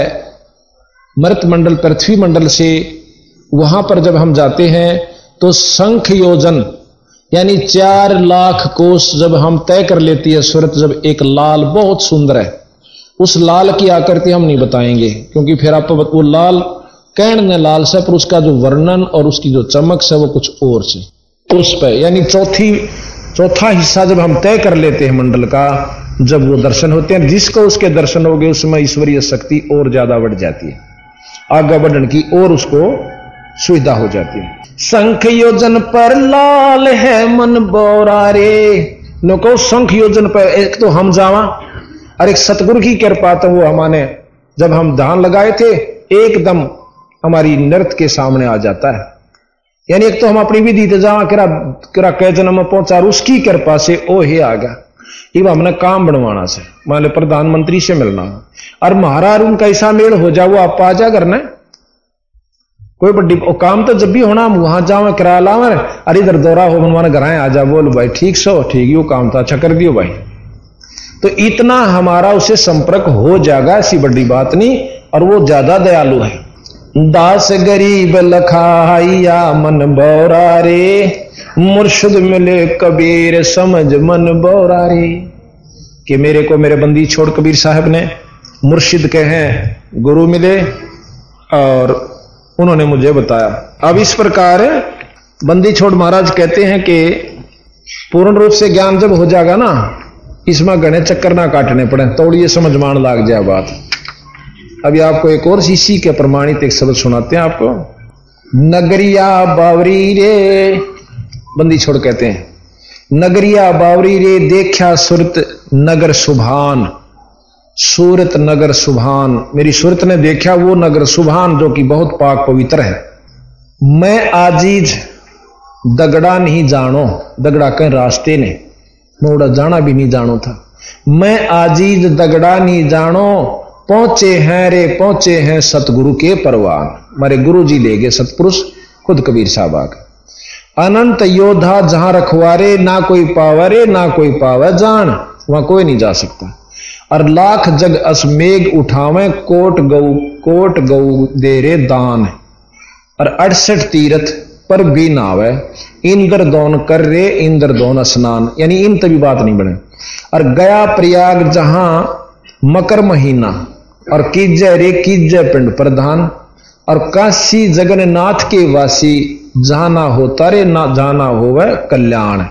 मृत मंडल, पृथ्वी मंडल से, वहाँ पर जब हम जाते हैं तो शंख योजन यानी चार लाख कोष जब हम तय कर लेती है सूरत, जब एक लाल बहुत सुंदर है, उस लाल की आकृति हम नहीं बताएँगे, क्योंकि फिर आप वो लाल कहने लाल से, पर उसका जो वर्णन और उसकी जो चमक से वो कुछ और से, उस पर यानी चौथी, चौथा हिस्सा जब हम तय कर लेते हैं मंडल का, जब वो दर्शन होते हैं, जिसको उसके दर्शन हो गए, उसमें ईश्वरीय शक्ति और ज़्यादा बढ़ जाती है। आगे बढ़ने की और उसको सुविधा हो जाती है। शंख योजन पर लाल है मन बोरा रे। नो को शंख योजन पर एक तो हम जावा और एक सतगुरु की कृपा तो वो हमारे, जब हम धान लगाए थे, एकदम हमारी नृत्य के सामने आ जाता है। यानी एक तो हम अपनी विधि तो जहाँ किरा किरा कह जन्म में पहुँचा उसकी कृपा से ओ ही आ गया। हमने काम बनवाना से, मान लो प्रधानमंत्री से मिलना। और महाराज उनका ऐसा मेल हो जाओ आप आ जा करना कोई बड़ी काम तो जब भी होना, हम वहाँ जाओ किराया लावे अरे इधर दौरा हो मनवाना घर आ जा, बोल भाई, ठीक सो, ठीक, यू काम था अच्छा कर दियो भाई। तो इतना हमारा उसे संपर्क हो जाएगा, ऐसी बड़ी बात नहीं, और वो ज़्यादा दयालु है। दास गरीब लखाइया मन बौरा रे, मुर्शद मिले कबीर समझ मन बौरा रे। कि मेरे को मेरे बंदी छोड़ कबीर साहब ने मुर्शिद के हैं गुरु मिले, और उन्होंने मुझे बताया। अब इस प्रकार बंदी छोड़ महाराज कहते हैं कि पूर्ण रूप से ज्ञान जब हो जाएगा ना, इसमें गणे चक्कर ना काटने पड़े तोड़िए समझ मान लाग जाए बात। अभी आपको एक और इसी के प्रमाणित एक शब्द सुनाते हैं आपको। नगरिया बावरी रे, बंदी छोड़ कहते हैं। नगरिया बावरी रे देखा सुरत नगर सुभान। सूरत नगर सुभान। मेरी सूरत ने देखा वो नगर सुभान जो कि बहुत पाक पवित्र है। मैं आजीज दगड़ा नहीं जानो दगड़ा कहीं रास्ते ने। मोड़ा जाना भी नहीं जानो था। मैं आजीज दगड़ा नहीं जानो पहुँचे हैं रे, पहुँचे हैं सतगुरु के परवान। मारे गुरु जी ले गए सतपुरुष, खुद कबीर साहब आ गए। अनंत योद्धा जहाँ रखवारे, ना कोई पावरे, ना कोई पावे जान वहाँ कोई नहीं जा सकता। और लाख जग असमेघ उठावे, कोट गऊ कोट गऊ दे रे दान। और अड़सठ तीर्थ पर भी नावे, इंद्र दोन कर रे, इंद्र दोन स्नान। यानी इन तभी बात नहीं बने। और गया प्रयाग जहाँ मकर महीना, और कीजय रे कीजय पिंड प्रधान। और काशी जगन्नाथ के वासी, जाना होता रे, ना जाना हो वह कल्याण।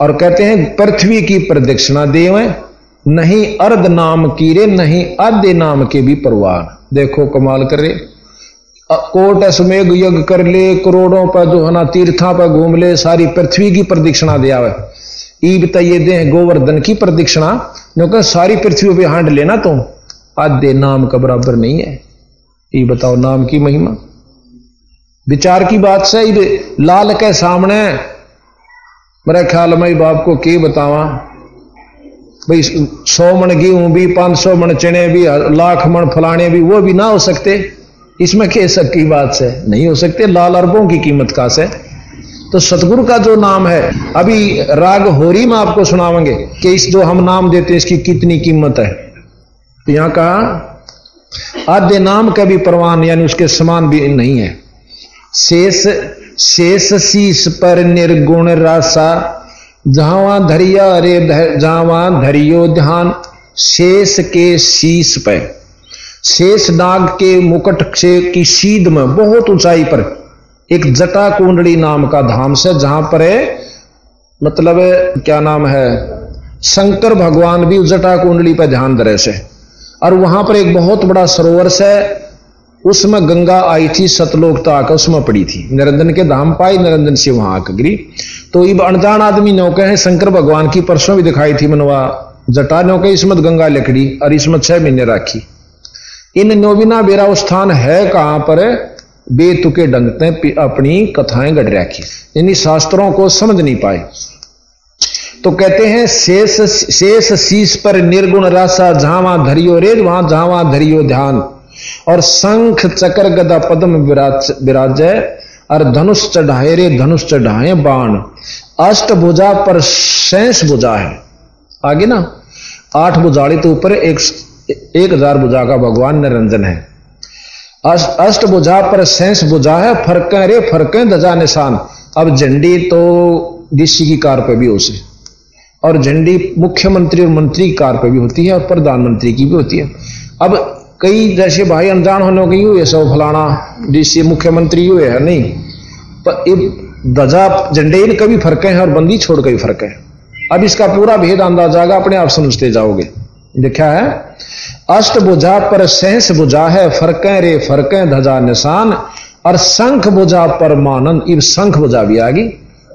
और कहते हैं, पृथ्वी की प्रदक्षिणा देव नहीं अर्ध नाम कीरे नहीं आधे नाम के भी परवान देखो कमाल करे कोट सुमेघ यज्ञ कर ले, करोड़ों पर जो है ना तीर्था पर घूम ले, सारी पृथ्वी की प्रदक्षिणा दिया हुआ ईब ये दे, गोवर्धन की प्रदक्षिणा? क्योंकि सारी पृथ्वी पे हांड लेना तुम। आधे नाम का बराबर नहीं है। ये बताओ, नाम की महिमा। विचार की बात से लाल के सामने। मेरे ख्याल में बाप को के बतावा। भाई, सौ मण गेहूँ भी, पाँच सौ मण चने भी, लाख मण फलाने भी, वो भी ना हो सकते। इसमें कह सक की बात से? नहीं हो सकते, लाल अरबों की कीमत का से? तो सतगुरु का जो नाम है, अभी राग होरी में आपको सुनावेंगे कि इस जो हम नाम देते हैं, इसकी कितनी कीमत है। तो यहाँ कहा, आद्य नाम का भी प्रवान यानी उसके समान भी नहीं है। शेष शेष शीश पर निर्गुण रासा जहाँ धरिया रे जहाँ धरियो ध्यान, शेष के शीश पे। शेष नाग के मुकट से की सीध में बहुत ऊंचाई पर एक जटा कुंडली नाम का धाम से, जहाँ पर है मतलब क्या नाम है, शंकर भगवान भी जटा कुंडली पर ध्यान धरे से। और वहाँ पर एक बहुत बड़ा सरोवर से उसमें गंगा आई थी, सतलोक तो आकर उसमें पड़ी थी। निरंजन के धाम पाई, निरंजन से वहाँ आकर गिरी तो ये अनजान आदमी नौके हैं, शंकर भगवान की परसों भी दिखाई थी मनवा जटा नौके इसमत गंगा लकड़ी और इसमत छह महीने राखी। इन नोविना बेरा स्थान है कहाँ पर? बेतुके डंगते अपनी कथाएँ गढ़ रखी। यानी शास्त्रों को समझ नहीं पाए। तो कहते हैं, शेष शेष शीश पर निर्गुण रासा जहाँ धरियो रेज वहाँ जहाँ धरियो ध्यान। और शंख चक्र गदा पद्म विराज विराजय और धनुष चढ़ाए रे, धनुष चढ़ाए बाण। अष्ट भुजा पर शेष भुजा है। आगे ना? आठ भुजाड़ी तो ऊपर एक एक हज़ार भुजा का भगवान निरंजन है। अष्ट भुजा पर शेष भुजा है, फरके रे, फरके दजा निशान। अब झंडी तो डीसी की कार पे भी उसे और झंडी मुख्यमंत्री और मंत्री की कार पे भी होती है, और प्रधानमंत्री की भी होती है। अब कई जैसे भाई अनजान होने के हुए सब फलाना डीसी मुख्यमंत्री हुए है नहीं। पर दजा झंडे इन कभी फ़र्क है और बंदी छोड़ के भी फ़र्क है। अब इसका पूरा भेद अंदाज़ा आएगा, अपने आप समझते जाओगे। देखा है, अष्ट बुझा पर सहस बुझा है, फरक रे फरक धजा निशान, और शंख बुझा पर परमानंद इब शंख बुझा भी आ गई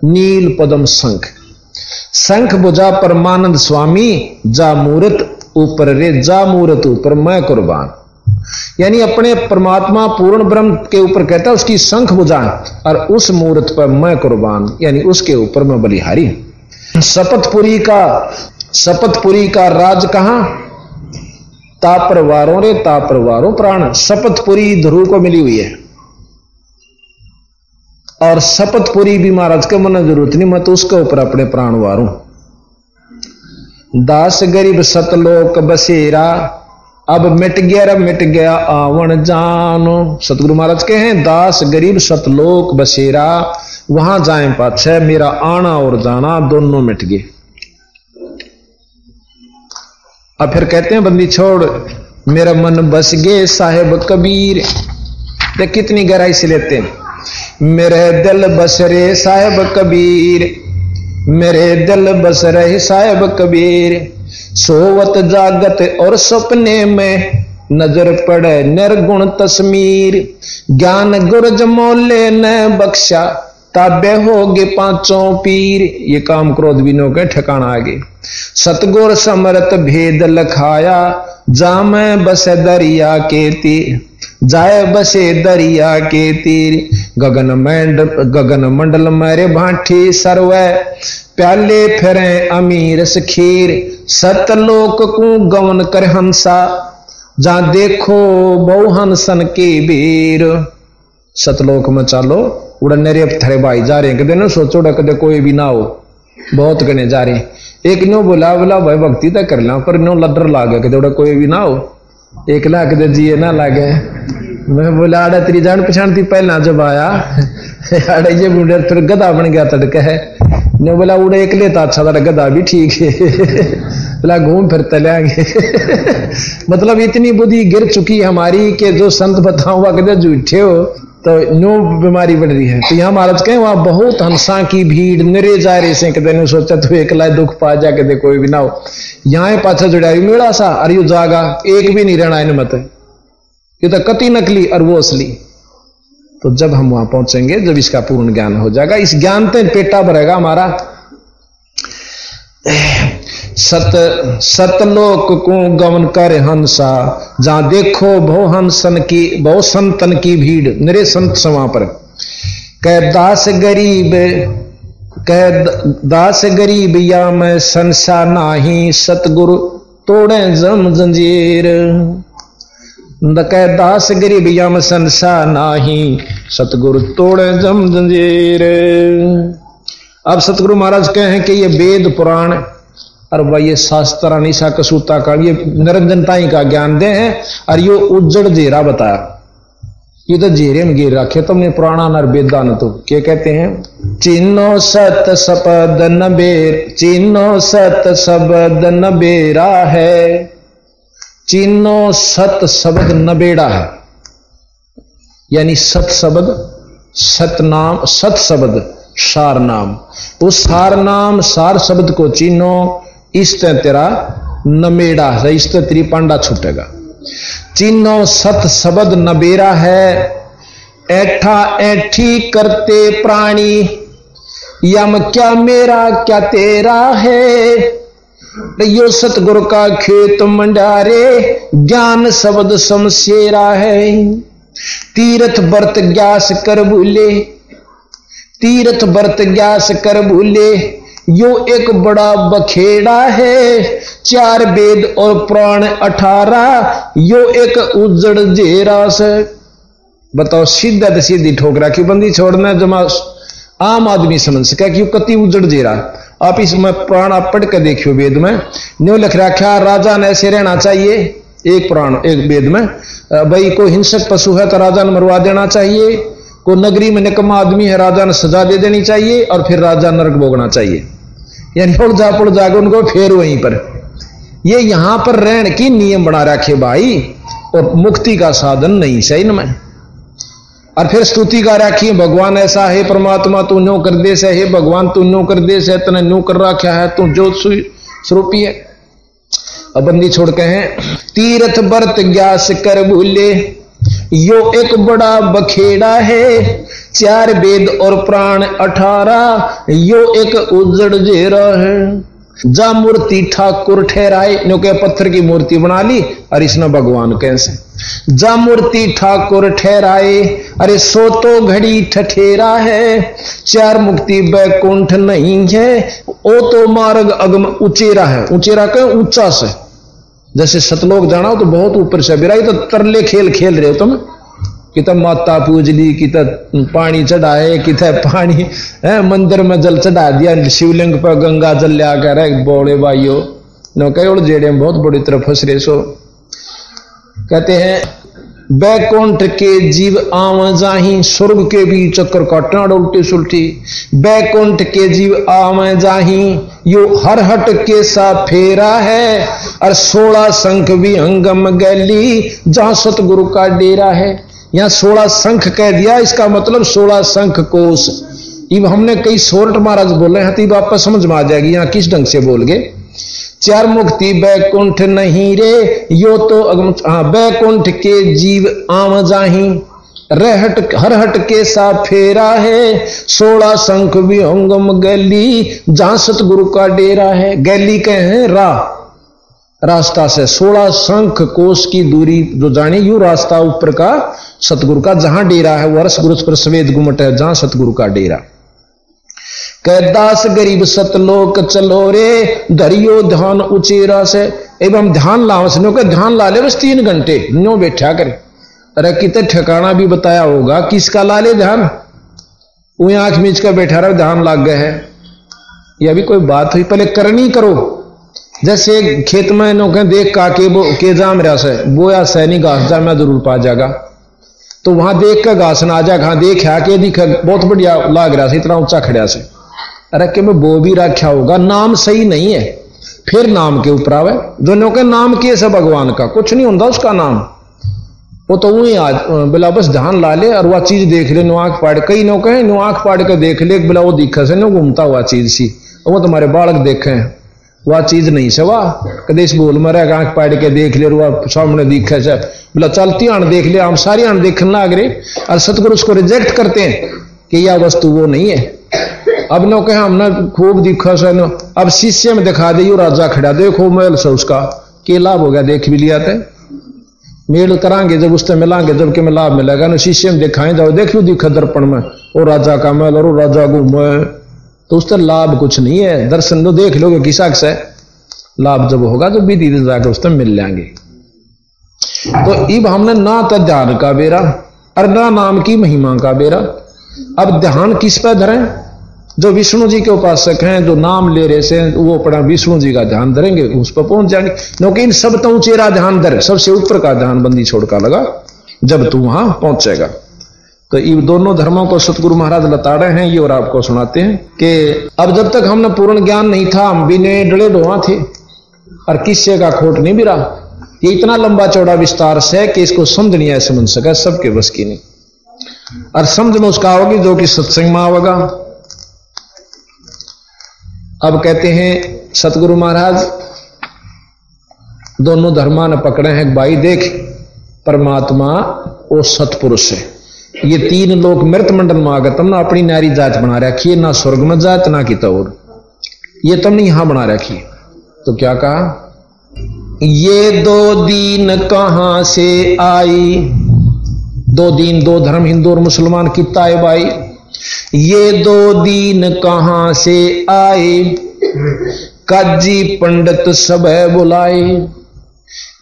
नील पदम शंख। शंख बुझा परमानंद स्वामी, जा मूर्त ऊपर रे जा मूर्त ऊपर मैं कुर्बान। यानी अपने परमात्मा पूर्ण ब्रह्म के ऊपर कहता है, उसकी शंख बुझा और उस मूर्त पर मैं कुर्बान, यानी उसके ऊपर मैं बलिहारी शपथपुरी का शपथपुरी का राज कहा? तापरवारों रे तापरवारों प्राण। शपथपुरी ध्रुव को मिली हुई है। और शपथपुरी भी महाराज के मन ज़रूरत नहीं, मैं तो उसके ऊपर अपने प्राण वारू दास गरीब सतलोक बसेरा। अब मिट गया, रब मिट गया, आवन जानो। सतगुरु महाराज के हैं, दास गरीब सतलोक बसेरा। वहाँ जाए पाछे, मेरा आना और जाना दोनों मिट गए। अब फिर कहते हैं, बंदी छोड़, मेरा मन बस गए साहेब कबीर। कितनी गहराई से लेते हैं? मेरे दिल बस रे साहेब कबीर। मेरे दिल बस रहे साहेब कबीर। सोवत जागत और सपने में नज़र पड़े निर्गुण तस्मीर ज्ञान गुरज मोले न बख्शा, ताबे होगे पाँचों पीर। ये काम क्रोध विनो के ठिकाना आगे सतगुर समरत भेद लखाया जाम बस दरिया के तीर, जाए बसे दरिया के तीर। गगन मंडल गगन मंडल मेरे भाठी सरवे, प्याले फिरे अमीर खीर सतलोक को गवन कर हंसा, जा देखो बहु हंसन के वीर सतलोक में चालो, उड़न थरे भाई जा रहे कदे ना सोचो कदे कोई भी ना हो। बहुत गने जा रहे एक नो बोला बोला, भाई, भक्ति तो कर ला, पर नो लडर लागे कदे कोई भी ना हो। एक लाख दे जिए ना लागे मैं बोला, आड़ा, तेरी जान पहचान थी पहला जब आया। आड़े, ये बुढ़े फिर गधा बन गया तड़के है। ने बोला, उड़े, एक लेता अच्छा था गधा भी ठीक है। बोला, घूम फिर तलेंगे मतलब इतनी बुद्धि गिर चुकी हमारी कि जो संत बताओ हुआ कहते झूठे हो तो नो बीमारी बढ़ रही है। तो यहाँ महाराज कहें, वहाँ बहुत हंसा की भीड़, निरे जा रहे से कहते सोचा तो एक लाए दुख पा जा कहते कोई भी ना हो। यहाँ पाछा जुड़ा मेड़ा सा, अरे यू जागा, एक भी नहीं रहना इन मत ये तो कति नकली और वो असली। तो जब हम वहाँ पहुँचेंगे, जब इसका पूर्ण ज्ञान हो जाएगा, इस ज्ञान से पेटा भरेगा हमारा। सत सतलोक को गवन कर हंसा जहाँ देखो बहु हंसन की बहु संतन की भीड़ मेरे संत सवा पर कह दास गरीब कह दास गरीब या मैं संसा नाही सतगुरु तोड़े जम जंजीर कह दास गरीब यम संसा नाही सतगुरु तोड़े जम जंजीर अब सतगुरु महाराज कहे कि ये वेद पुराण और भाई, ये शास्त्र निशा कसूता का, ये निरंजनताई का ज्ञान दे, है? और ये उज्जड़ जेरा बताया। ये तो जेरे में गिर रखे, तुमने पुराना नर वेदा न तो। क्या कहते हैं? चिन्हो सत सपद न चिन्नो सत शब्द न है। चिन्हो सत शब्द नबेड़ा है। यानी सत शब्द सत नाम, सत शब्द सार नाम। उस सार नाम, सार शब्द को चिन्हो इस तेरा नमेड़ा है इस तेरी पांडा छूटेगा। चिन्हो सत शब्द नबेरा है, ऐठा ऐठी करते प्राणी। यम क्या मेरा, क्या तेरा है? यो सतगुरु का खेत मंडारे, ज्ञान शब्द समशेरा है। तीर्थ व्रत ग्यास कर भूले, तीर्थ व्रत ग्यास कर भूले यो एक बड़ा बखेड़ा है, चार वेद और प्राण अठारह, यो एक उजड़ जेरा से। बताओ, सीधा तो सीधी ठोकरा क्यों बंदी छोड़ना जमा आम आदमी समझ सका क्यों कति उजड़ जेरा आप इसमें प्राण आप पढ़ के देखियो वेद में। न्यू लिख रखा राजा ने ऐसे रहना चाहिए? एक प्राण, एक वेद में। भाई, कोई हिंसक पशु है तो राजा ने मरवा देना चाहिए। को नगरी में निकम्मा आदमी है, राजा ने सजा दे देनी चाहिए और फिर राजा नरक भोगना चाहिए। यानी उड़ जा, पुड़ जाके उनको फेर वहीं पर। ये यहाँ पर रहन की नियम बना रखे भाई, और मुक्ति का साधन नहीं सही न मैं। और फिर स्तुति का रखी, भगवान ऐसा है, परमात्मा तू नो कर दे से है, भगवान तू नो कर दे से तने नो कर रखा है, तू जो स्वरूपी है। अब बंदी छोड़ के हैं, तीर्थ बरत ग्यास कर भूले यो एक बड़ा बखेड़ा है, चार वेद और प्राण अठारह, यो एक उजड़ जेरा है। जा मूर्ति ठाकुर ठहराए नो के पत्थर की मूर्ति बना ली और इसने भगवान कैसे? जा मूर्ति ठाकुर ठहराए, अरे सो तो घड़ी ठठेरा है, चार मुक्ति बैकुंठ नहीं है, ओ तो मार्ग अगम उचेरा है। उचेरा कह ऊँचा से। जैसे सतलोक जाना हो तो बहुत ऊपर से बिराई तो तरले खेल खेल रहे हो तुम। कि तब माता पूज ली कि पानी चढ़ाए कि पानी है, मंदिर में जल चढ़ा दिया, शिवलिंग पर गंगा जल लिया कर बोले भाइयों न कई जेड़े बहुत बड़ी तरफ़ फंस रहे सो। कहते हैं बैकुंठ के जीव आम जाही स्वर्ग के भी चक्कर काटना उल्टी सुलटी। बैकुंठ के जीव आम जाही, यो हर हट के सा फेरा है। और सोलह संख भी अंगम गैली, जहाँ सतगुरु का डेरा है। यहाँ सोलह संख कह दिया, इसका मतलब सोलह संख कोष इब हमने कई सोरठ महाराज बोले हैं तो वापस समझ में आ जाएगी, यहाँ किस ढंग से बोल गए? चार मुक्ति बैकुंठ नहीं रे, यो तो हाँ बैकुंठ के जीव आम जाही। रहट हर हट के सा फेरा है सोलह शंख विहंगम गैली, जहाँ सतगुरु का डेरा है। गैली के हैं, रा, रास्ता से। सोलह शंख कोष की दूरी, जो जानी यू रास्ता ऊपर का सतगुरु का, जहाँ डेरा है वर्ष गुरु पर सवेद गुमट है, जहाँ सतगुरु का डेरा। कैदास गरीब सतलोक चलो रे धरियो ध्यान उचेरा से एवं ध्यान लाओ के ध्यान ला ले बस तीन घंटे नो बैठा करे। अरे, कितने ठिकाना भी बताया होगा, किसका ला ले ध्यान? वही आँख मीच कर बैठा रहा, ध्यान लाग गए है। यह भी कोई बात हुई, पहले करनी करो। जैसे खेत में नो देख का के वो के जाम रहा से या सैनी घास जा, मैं ज़रूर पा जाएगा तो वहाँ देख कर घास ना आ जा देख के दिख, बहुत बढ़िया लाग रहा से, इतना ऊँचा खड़ा से। रखे में वो भी रखा होगा। नाम सही नहीं है। फिर नाम के ऊपर आवे। दोनों के नाम के से भगवान का? कुछ नहीं होता उसका नाम। वो तो वही आज बोला बस ध्यान ला ले और वह चीज़ देख ले, नो आँख पाड़ कई नो कहे नो आँख पाड़ के देख ले बोला वो दिखा से, नो घूमता हुआ चीज़ सी। वो तुम्हारे बालक देखे हैं। वह चीज़ नहीं से, वाह। कदेश बोल मरे आँख पाड़ के देख ले वह सामने दिखे से। बोला चलती आन देख ले हम सारी आन देखने लग रहे। और सतगुरु उसको रिजेक्ट करते हैं कि यह वस्तु वो नहीं है। अब नो कहे हमने खूब दिखा से अब शिष्य में दिखा दे राजा खड़ा। देखो मेल से उसका। के लाभ हो गया, देख भी लिया थे मेल करांगे जब, उससे मिलांगे जब के में लाभ मिलेगा। ना शिष्य में दिखाएँ, जाओ देखियो दिखा दर्पण में। वो राजा का मेल और राजा घूमे तो उससे लाभ कुछ नहीं है। दर्शन तो देख लोगे किसा से। लाभ जब होगा तो विधि जाकर उससे मिल जाएँगे। तो इब हमने ना तो ध्यान का बेरा, और ना नाम की महिमा का बेरा। अब ध्यान किस पर धरें? जो विष्णु जी के उपासक हैं, जो नाम ले रहे से वो अपना विष्णु जी का ध्यान धरेंगे, उस पर पहुँच जाएँगे। क्योंकि इन सब तो चेरा ध्यान धर, सबसे ऊपर का ध्यान बंदी छोड़ का लगा, जब तू वहाँ पहुंचेगा तो इन दोनों धर्मों को सतगुरु महाराज लताड़े हैं, ये और आपको सुनाते हैं कि अब जब तक हमने पूर्ण ज्ञान नहीं था, हम बिने डले ढोआ थे, और किस्से का खोट नहीं बिरा। ये इतना लंबा चौड़ा विस्तार से कि इसको समझ नहीं आए समझ सका सबके बस की नहीं। और समझ में उसका होगी जो कि सत्संग में आवेगा अब कहते हैं, सतगुरु महाराज, दोनों धर्मा ने पकड़े हैं भाई देख, परमात्मा और सतपुरुष है। ये तीन लोग मृत मंडल में आगे तुमने अपनी नारी जात बना रखी है, ना स्वर्ग में जात, ना की तौर। ये तुमने यहाँ बना रखी है। तो क्या कहा? ये दो दीन कहाँ से आई? दो दीन, दो धर्म, हिंदू और मुसलमान किता है भाई ये दो दीन कहाँ से आए? काजी पंडित सब बुलाए।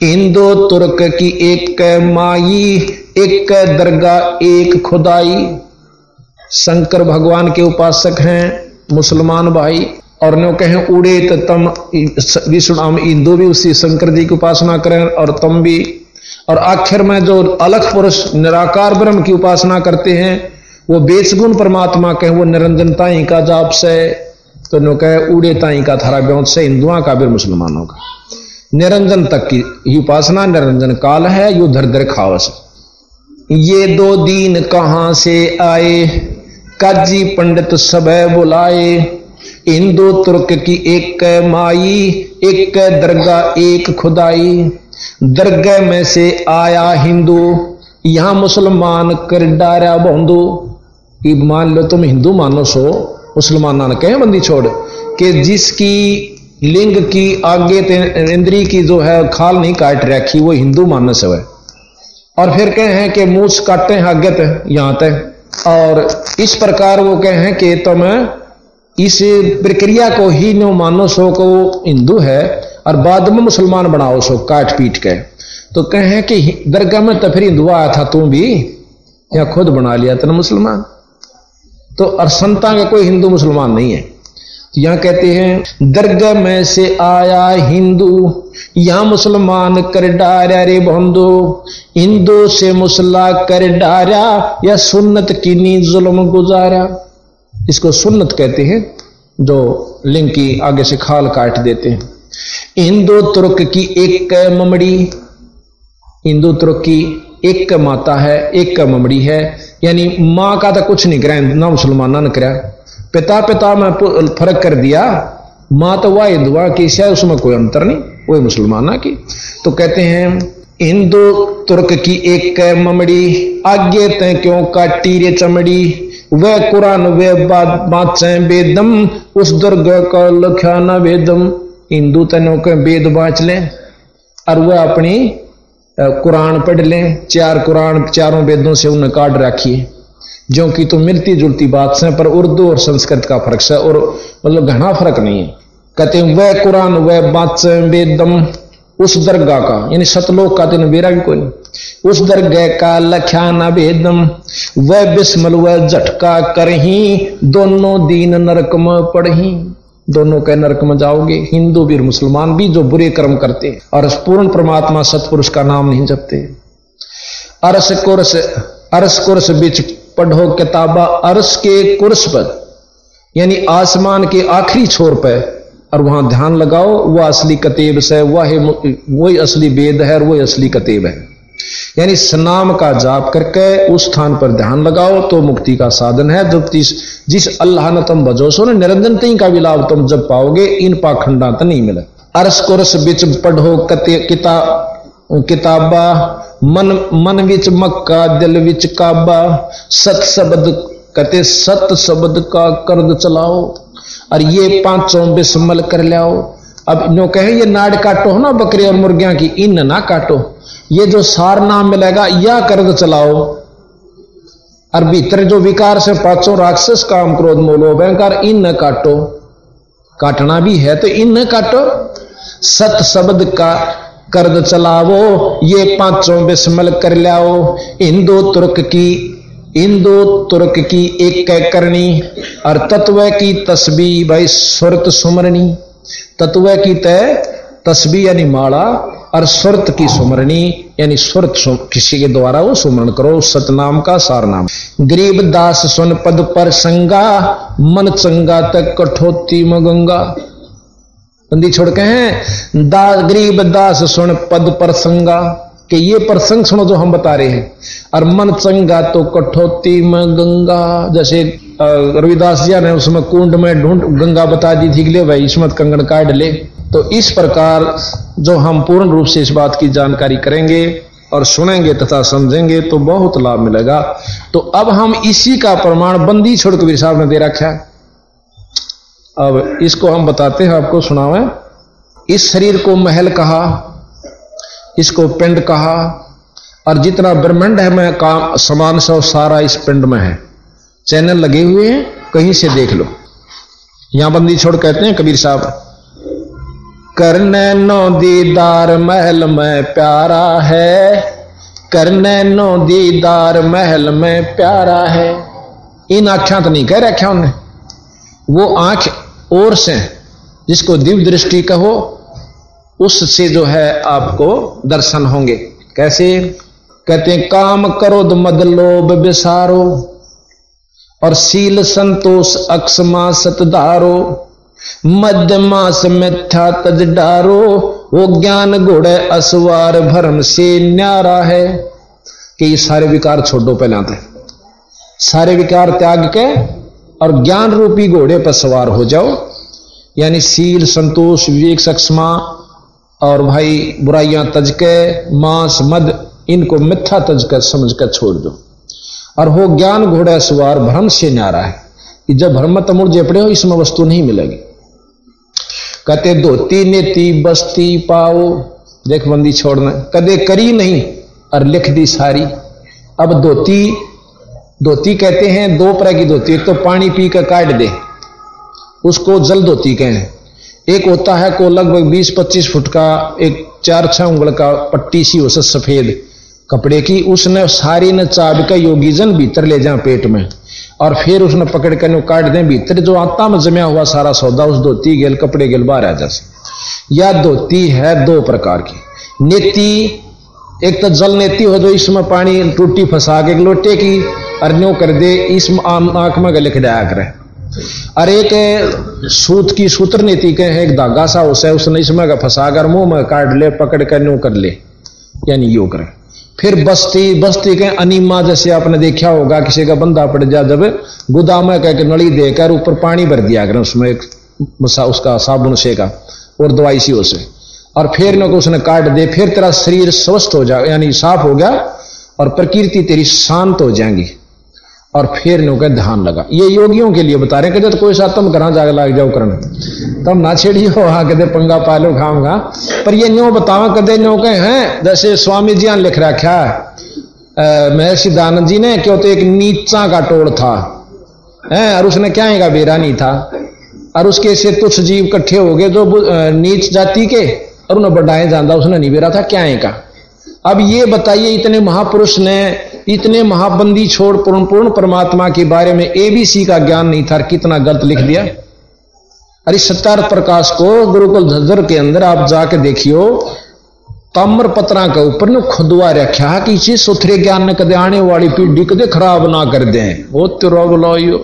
हिंदू तुर्क की एक माई, एक दरगाह एक खुदाई। शंकर भगवान के उपासक हैं मुसलमान भाई। और नो कहें, उड़े तो तम विष्णु हिंदू भी उसी शंकर जी की उपासना करें और तम भी। और आखिर में जो अलग पुरुष निराकार ब्रह्म की उपासना करते हैं वो बेसगुण परमात्मा कहें, वो निरंजनता ही का जाप से तो नो कहे, उड़े ताई का थारा ब्यों से, हिंदुआ का भी मुसलमानों का। निरंजन तक की उपासना निरंजन काल है, यू धर धर खावस। ये दो दीन कहाँ से आए? काजी पंडित सब बुलाए। हिंदू तुर्क की एक माई, एक दरगाह एक खुदाई। दरगाह में से आया हिंदू, यहाँ मुसलमान कर डारा बंदू कि मान लो तुम हिंदू मानो सो, मुसलमान ने कहे बंदी छोड़, कि जिसकी लिंग की आगे इंद्री की जो है खाल नहीं काट रखी, वो हिंदू मानस है। और फिर कहे हैं कि मूछ काटे आगे तक यहाँ तक और इस प्रकार वो कहे हैं कि तुम इस प्रक्रिया को ही नो मानो सो को हिंदू है, और बाद में मुसलमान बनाओ सो, काट पीट के। तो कहे हैं कि दरगाह में तो फिर हिंदू आया था, तू भी, या खुद बना लिया, तेना मुसलमान। तो और संता का कोई हिंदू मुसलमान नहीं है। तो यहाँ कहते हैं दरगाह में से आया हिंदू, यहाँ मुसलमान कर डारा रे बंधु, हिंदू से मुसला कर डारा या सुन्नत की नी जुल्म गुजारा। इसको सुन्नत कहते हैं, जो लिंग की आगे से खाल काट देते हैं। हिंदू तुर्क की एक ममड़ी, हिंदू तुर्क की एक माता है, एक ममड़ी है यानी माँ का तो कुछ नहीं करा, ना मुसलमान, ने करा पिता पिता, में फ़र्क कर दिया। माँ तो वह हिंदुआ की शायद उसमें कोई अंतर नहीं वही मुसलमाना की। तो कहते हैं, हिंदू तुर्क की एक ममड़ी, आगे तय क्यों काटी रे चमड़ी? वह कुरान वे बाचे वेदम उस दुर्ग का लख्या न वेदम हिंदू तनों के वेद बाँच लें, और वह अपनी कुरान पढ़ लें, चार कुरान चारों वेदों से उन्हें काट रखिए। जो कि तो मिलती जुलती बात से, पर उर्दू और संस्कृत का फ़र्क है और मतलब घना फ़र्क नहीं है। कहते हैं, वह कुरान, वह बात वेदम, उस दरगाह का, यानी सतलोक का दिन बेरा भी कोई उस दरगाह का लख्या न भेदम वह बिस्मल, वह झटका कर ही दोनों दीन नरक में पढ़ी दोनों के नरक में जाओगे। हिंदू भी और मुसलमान भी जो बुरे कर्म करते हैं और पूर्ण परमात्मा सतपुरुष का नाम नहीं जपते। अरस कुरस अरस कुरस बीच पढ़ो किताबा, अरस के कुरस पर, यानी आसमान के आखिरी छोर पर, और वहाँ ध्यान लगाओ, वह असली कतेब से, वह वही असली वेद है और वही असली कतेब है। यानी स्नाम का जाप करके उस स्थान पर ध्यान लगाओ तो मुक्ति का साधन है। जब जिस जिस अल्लाह ने तुम बजो, सो निरंजन तई का भी लाभ तुम जब पाओगे, इन पाखंडा तो नहीं मिले। अरस कुरस बिच पढ़ो कते किता किताबा, मन मन विच मक्का, दिल विच काबा, सत शब्द कते सत शब्द का कर्द चलाओ, और ये पाँचों बिस्मल कर लाओ अब नो कहे, ये नाड़ काटो ना बकरी और मुर्गियाँ की, इन ना काटो। ये जो सार नाम मिलेगा, या कर्ज चलाओ। और भीतर जो विकार से पाँचों राक्षस काम क्रोध मोलो भयंकर इन न काटो। काटना भी है तो इन न काटो। सत शब्द का कर्ज चलावो ये पाँचों बिस्मल कर लाओ हिंदू तुर्क की हिंदू तुर्क की एक करनी, और तत्व की तस्बी भाई सुरत सुमरनी। तत्व की तय तस्बी यानी माला और सुरत की सुमरणी यानी सुरत किसी के द्वारा वो सुमरण करो, सतनाम का सार नाम गरीब दास सुन पद पर संगा, मन चंगा तक कठोती गंगा। बंदी छोड़ के हैं? दा, गरीब दास सुन पद पर संगा, कि ये प्रसंग सुनो जो हम बता रहे हैं। और मन चंगा तो कठोती में गंगा। जैसे रविदास जी ने उसमें कुंड में ढूंढ, गंगा बता दी थी कि ले भाई इसमत कंगन काट ले। तो इस प्रकार जो हम पूर्ण रूप से इस बात की जानकारी करेंगे और सुनेंगे तथा समझेंगे तो बहुत लाभ मिलेगा। तो अब हम इसी का प्रमाण बंदी छोड़ कबीर साहब ने दे रखा है। अब इसको हम बताते हैं, आपको सुनावे। इस शरीर को महल कहा, इसको पिंड कहा, और जितना ब्रह्मंड है, मैं काम समान सब सारा इस पिंड में है। चैनल लगे हुए हैं, कहीं से देख लो। यहाँ बंदी छोड़ कहते हैं, कबीर साहब। करने नो दीदार महल में प्यारा है। करने नो दीदार महल में प्यारा है। इन आख्या तो नहीं कह रखा उन्हें। वो आँख और से जिसको दिव्य दृष्टि कहो, उससे जो है आपको दर्शन होंगे। कैसे? कहते हैं, काम करो मद लोभ बिसारो, और सील संतोष अक्षमा सतधारो मध्य मास मिथ्या तज डारो, वो ज्ञान घोड़े असवार भरम से न्यारा है। कि ये सारे विकार छोड़ो पहले आते। सारे विकार त्याग के और ज्ञान रूपी घोड़े पर सवार हो जाओ। यानी सील संतोष, विवेक, सक्षमा और भाई बुराइयाँ तज के, मांस, मद, इनको मिथ्या तज कर समझ कर छोड़ दो। और हो ज्ञान घोड़े सवार भ्रम से न्यारा है। कि जब भ्रम तमुड़ जेपड़े हो, इसमें वस्तु नहीं मिलेगी। कहते, धोती नेती, बस्ती पाओ। देख बंदी छोड़ना। कदे करी नहीं और लिख दी सारी। अब धोती धोती कहते हैं, दो तरह की धोती। एक तो पानी पी कर काट दे, उसको जल धोती कहें एक होता है को लगभग 20-25 फुट का, एक चार छह उंगल का पट्टी सी हो सफ़ेद कपड़े की। उसने सारी ने चाब का योगीजन भीतर ले जाए पेट में। और फिर उसने पकड़ कर काट दें भीतर। जो आत्मा में जमया हुआ सारा सौदा, उस धोती, गेल, कपड़े, गेल, बाहर आ जैसे या धोती है दो प्रकार की। नेति, एक तो जल नेति हो जो इसमें पानी टूटी फंसा के लोटे की, और न्यो कर दे इस आँख में गले खड़ाया करे और एक सूत की सूत्र नीति के है एक धागा सा उसे उसने इसमें का फंसा कर मुँह में काट ले, पकड़ कर न्यो कर ले। यानी यो करे फिर बस्ती बस्ती के अनिमा जैसे आपने देखा होगा, किसी का बंदा पड़ जा जब गोदाम कह के नली देकर ऊपर पानी भर दिया कर उसमें एक उसका साबुन से का, और दवाई सी उसे। और फिर न उसने काट दे, फिर तेरा शरीर स्वस्थ हो जाए यानी साफ़ हो गया, और प्रकृति तेरी शांत हो जाएँगी। और फिर नो ध्यान लगा। ये योगियों के लिए बता रहे कहते तो कोई साथ तुम घर जाकर लाग जाओ करन तब ना छेड़ियो हाँ कदे पंगा पा पालो खाऊँगा पर ये न्यो बताओ, कदे न्यो के हैं, जैसे स्वामी जी लिख रखा है महर्षि दानंद जी ने क्यों तो एक नीचा का टोड़ था। है, और उसने क्या का बेरा नहीं था? और उसके से तुच्छ जीव इकट्ठे हो गए, जो नीच जाति के, और उन्हें बढ़ाए जाना उसने नहीं बेरा था, क्या का? अब ये बताइए, इतने महापुरुष ने इतने महाबंदी छोड़ पूर्ण पूर्ण परमात्मा के बारे में एबीसी का ज्ञान नहीं था, कितना गलत लिख दिया। अरे सत्यार्थ प्रकाश को गुरुकुल झज्जर के अंदर आप जाके देखियो ताम्र पत्रा के ऊपर ने खुदवा रखा कि इसी सुथरे ज्ञान ने कदे आने वाली पीढ़ी कदे खराब ना कर दे। वो तेरो बुलाइयो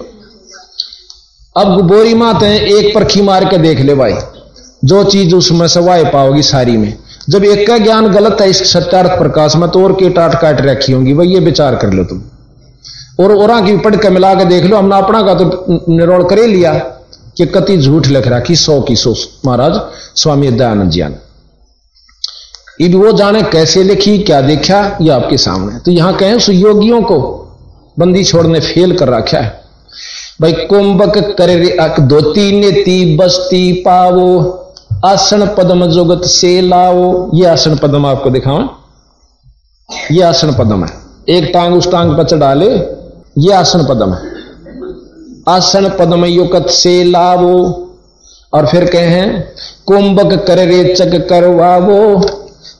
अब बोरी मात एक परखी मार के देख ले भाई, जो चीज़ उसमें सवाए पाओगी सारी में। जब एक का ज्ञान गलत है, इस सत्यार्थ प्रकाश में तो और के टाट काट रखी होंगी, वही ये विचार कर लो तुम। और और की पढ़ के मिला के देख लो, हमने अपना का तो निरोड़ करे लिया कि कति झूठ लिख रखी, सौ की सौ, महाराज, स्वामी दयानंद जी ने अब वो जाने कैसे लिखी, क्या देखा, ये आपके सामने तो यहाँ कहें सुयोगियों को बंदी छोड़ने फेल कर रखा है। भाई, कुंभक करे धोती नेती, बस्ती पावो। आसन पद्म जोगत से लाओ। ये आसन पद्म आपको दिखाओ ये आसन पद्म है। एक टांग उस टांग पर चढ़ा ले। ये आसन पद्म है। आसन पद्म युगत से लावो और फिर कहे कुंभक कर रेचक करवावो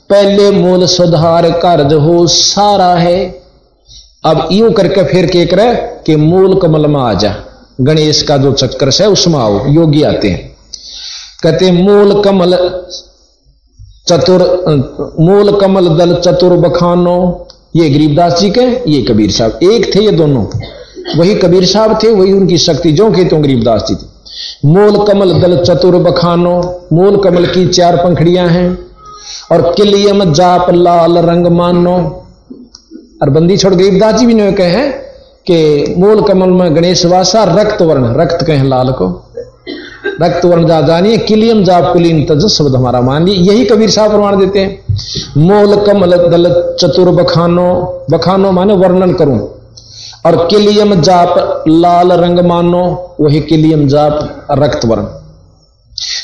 पहले मूल सुधार कार्य हो सारा है। अब यू करके फिर के करे कि मूल कमल में आ जा। गणेश का जो चक्कर है उसमें आओ। योगी आते हैं। कहते मूल कमल चतुर, मूल कमल दल चतुर बखानो। ये गरीबदास जी के, ये कबीर साहब। एक थे ये दोनों। वही कबीर साहब थे, वही उनकी शक्ति जो के तो गरीबदास जी थे। मूल कमल दल चतुर बखानो। मूल कमल की चार पंखड़ियाँ हैं। और किलियम जाप लाल रंग मानो। और बंदी छोड़ गरीबदास जी भी ने कहे कि मूल कमल में गणेश वासा रक्त वर्ण, रक्त कहें लाल को। रक्त वर्ण जा जानिए किलियम जाप कुलीन तज शब्द हमारा मान ली यही कबीर साहब प्रमाण देते हैं। मोल, कमल दल चतुर बखानो बखानो माने वर्णन करूँ। और किलियम जाप, लाल रंग मानो, वही किलियम जाप रक्त वर्ण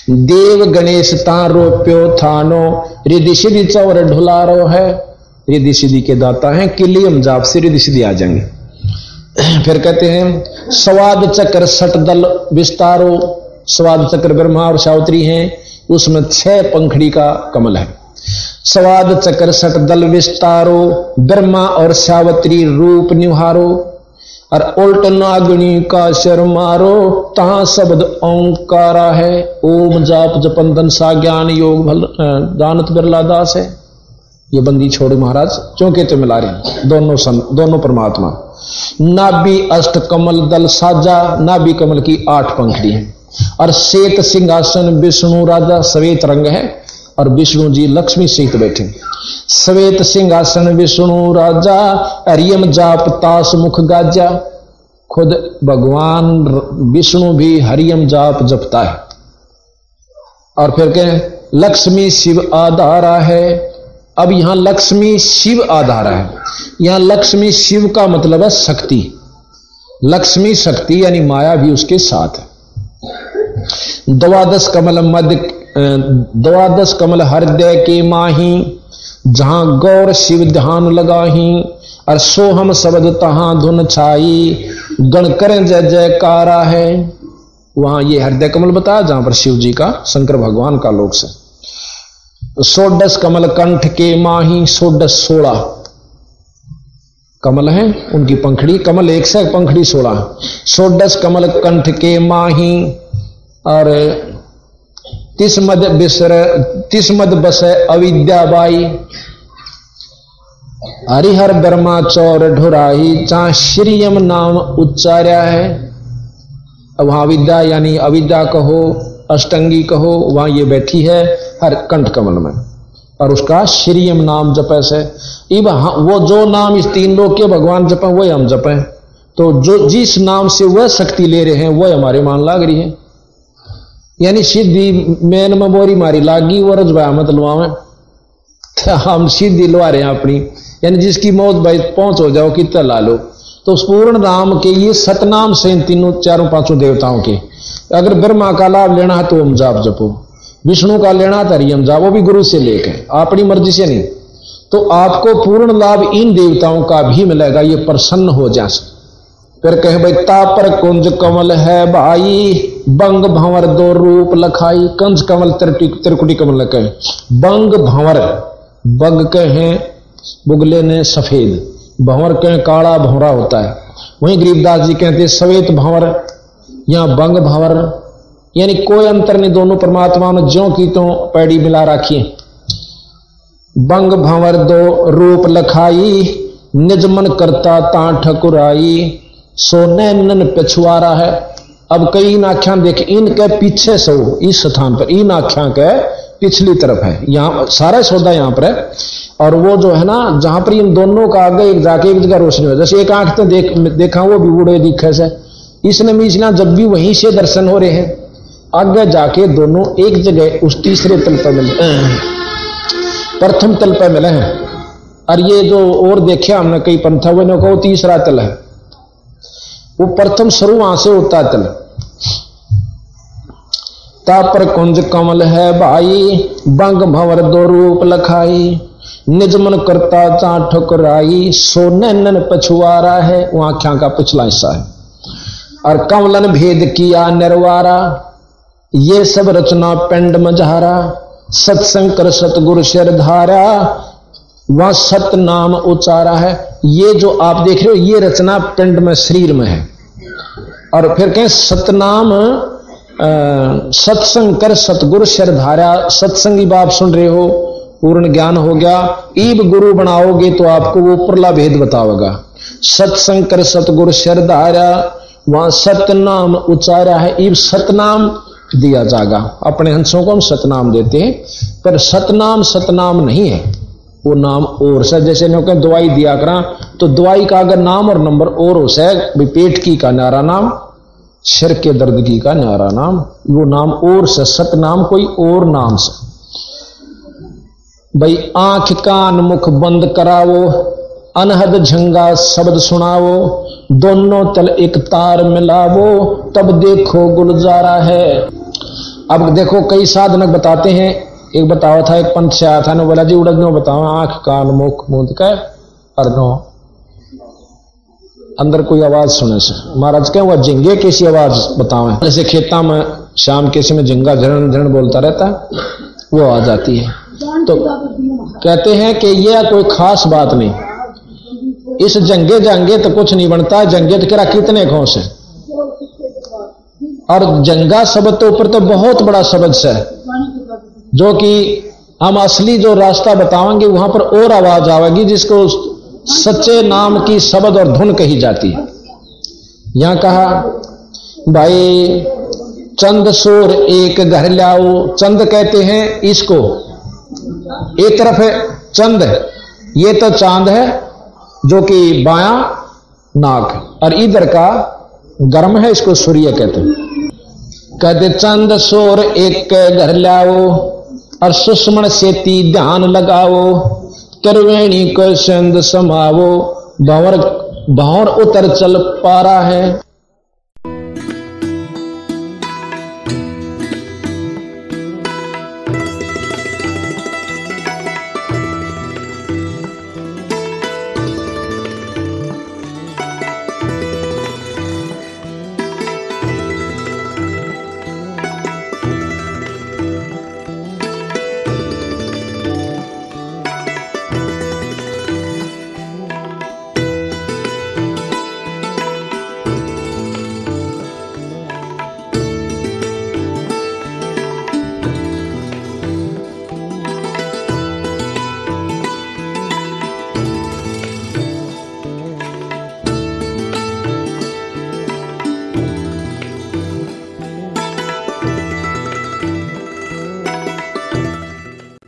देव गणेश तारो प्यो थानो रिधि सिद्धि चौर ढुलारो है। रिधि सिद्धि के दाता हैं, किलियम जाप से रिधि सिद्धि आ जाएँगे। फिर कहते हैं, स्वाद चक्र सट दल विस्तारो स्वाद चक्र ब्रह्मा और सावित्री हैं उसमें छह पंखड़ी का कमल है। स्वाद चक्र सट दल विस्तारो ब्रह्मा और सावित्री रूप निहारो और उल्ट नागणी का शर मारो ता शब्द ओंकारा है। ओम जाप जपंदन सा ज्ञान योग भल दानत बिरला दास है। ये बंदी छोड़ महाराज चौके तो मिला रहे दोनों सं, दोनों परमात्मा। नाभि अष्ट कमल दल साजा नाभि कमल की आठ पंखड़ी है। और श्वेत सिंहासन विष्णु राजा श्वेत रंग है और विष्णु जी लक्ष्मी सहित बैठे। श्वेत सिंहासन विष्णु राजा हरियम जाप तास मुख गाजा। खुद भगवान विष्णु भी हरियम जाप जपता है। और फिर कहें, लक्ष्मी शिव आधारा है। अब यहाँ लक्ष्मी शिव आधारा है। यहाँ लक्ष्मी शिव का मतलब है शक्ति। लक्ष्मी शक्ति यानी माया भी उसके साथ है। द्वादश कमल मध्य द्वादश कमल हृदय के माही, जहाँ गौर शिव ध्यान लगाही, और सोहम शब्द तहां धुन छाई। गण करें जय जयकारा है। वहाँ ये हृदय कमल बताया, जहाँ पर शिव जी का, शंकर भगवान का लोक से। सोडस कमल कंठ के माही, सोडस सोलह। कमल है, उनकी पंखड़ी, कमल एक से पंखड़ी सोलह। सोडस कमल कंठ के माही और तिस मद बिसर तिस मद बस अविद्याबाई हरिहर ब्रह्मा चौर ढुराई जहाँ श्रीयम नाम उच्चार्या है। वहाँ विद्या यानी अविद्या कहो, अष्टंगी कहो, वहाँ ये बैठी है हर कंठ कमल में। और उसका श्रीयम नाम जपे से। इब वो जो नाम इस तीन लोग के भगवान जपे, वही हम जपे। तो जो जिस नाम से वह शक्ति ले रहे हैं, वह हमारे मान लाग रही है। यानी सीधी मैन में बोरी मारी, लागी वो रजबा मत लुआवे। तो हम सीधी लुआ रहे हैं अपनी। यानी जिसकी मौत भाई पहुँच हो जाओ कितना ला लो। तो पूर्ण राम के ये सतनाम से तीनों चारों पाँचों देवताओं के। अगर ब्रह्मा का लाभ लेना है तो हम जाप जपो। विष्णु का लेना था रियम जाप, वो भी गुरु से लेके अपनी मर्ज़ी से नहीं। तो आपको पूर्ण लाभ इन देवताओं का भी मिलेगा, ये प्रसन्न हो जा फिर कहे भाई, तापर कुंज कमल है भाई। बंग भंवर दो रूप लखाई कंज कमल त्रिकुटी कमल कहे बंग भंवर, बग कहे, बुगले ने सफ़ेद। भंवर कहे, काला भंवरा होता है। वहीं गरीबदास जी कहते, सवेत भंवर या बंग भंवर। यानी कोई अंतर नहीं, दोनों परमात्मा ने ज्यो की तो पैड़ी मिला रखी बंग भंवर दो रूप लखाई, निजमन करता ता ठकुराई। सोने नन पिछुआरा है अब कई इन आख्या देख इनके पीछे सो इस स्थान पर इन आख्या के पिछली तरफ़ है। यहाँ सारा सौदा यहाँ पर है। और वो जो है ना जहाँ पर इन दोनों का आगे एक जाके एक जगह रोशनी हो जैसे एक आँख तो देख देखा वो भी बूढ़े दिखे से। इसने मीचना जब भी वहीं से दर्शन हो रहे हैं आगे जाके दोनों एक जगह उस तीसरे तल पर मिले। प्रथम तल पर मिले हैं। और ये जो और देखे हमने कई पंथा वो तीसरा तल है। वो प्रथम शुरू वहाँ से होता तल। तापर कुंज कमल है भाई, बंग भंवर दो रूप लखाई। निजमन करता चा ठुकराई, सोने नन पछुआरा है वो आख्या का पिछला हिस्सा है। और कमलन भेद किया निर्वारा, ये सब रचना पेंड मझारा सत्संकर सतगुरु शर धारा, वह सत नाम उचारा है। ये जो आप देख रहे हो, ये रचना पिंड में शरीर में है। और फिर कहें, सतनाम सत्संग कर सतगुरु शर धारा। सत्संगी बाप सुन रहे हो, पूर्ण ज्ञान हो गया। ईब गुरु बनाओगे तो आपको वो पुरला भेद बताओगा। सत्संग कर सतगुरु शर धारा, वहाँ सतनाम उचारा है। ईब सतनाम दिया जाएगा अपने हंसों को हम सतनाम देते हैं, पर सतनाम सतनाम नहीं है। वो नाम और से, जैसे कहें, दवाई दिया करा तो दवाई का अगर नाम और नंबर और हो से पेट की का नारा नाम सिर के दर्द की का नारा नाम, वो नाम और से, सत नाम, कोई और नाम से। भाई आँख कान मुख बंद करावो, अनहद झंगा शब्द सुनावो, दोनों तल एक तार मिलावो, तब देखो गुलजारा है। अब देखो कई साधनक बताते हैं, एक बतावा था एक पंथ से आया था ना बोला जी उड़द बताओ आँख कान मुख मुँह का अर्नो अंदर कोई आवाज़ सुने से। महाराज कहें, वह झिंगे कैसी आवाज़ बताओ जैसे खेता में, शाम के समय झिंगा झरण झरण बोलता रहता है, वो आ जाती है। तो कहते हैं कि यह कोई खास बात नहीं। इस जंगे जंगे तो कुछ नहीं बनता, जंगे तो करा कितने घोष है और जंगा शब्द तो ऊपर तो बहुत बड़ा शब्द है, जो कि हम असली जो रास्ता बताएँगे वहाँ पर और आवाज़ आवेगी, जिसको सच्चे नाम की शब्द और धुन कही जाती है। यहाँ कहा, भाई, चंद सोर एक घर लाओ चंद कहते हैं, इसको। एक तरफ़ है चंद, ये तो चाँद है, जो कि बाया नाक और इधर का गर्म है, इसको सूर्य कहते हैं। कहते, चंद सोर एक घर लाओ और सुष्मण सेती ध्यान लगाओ। करवेणी को संद समावो भंवर भंवर उतर चल पा रहा है।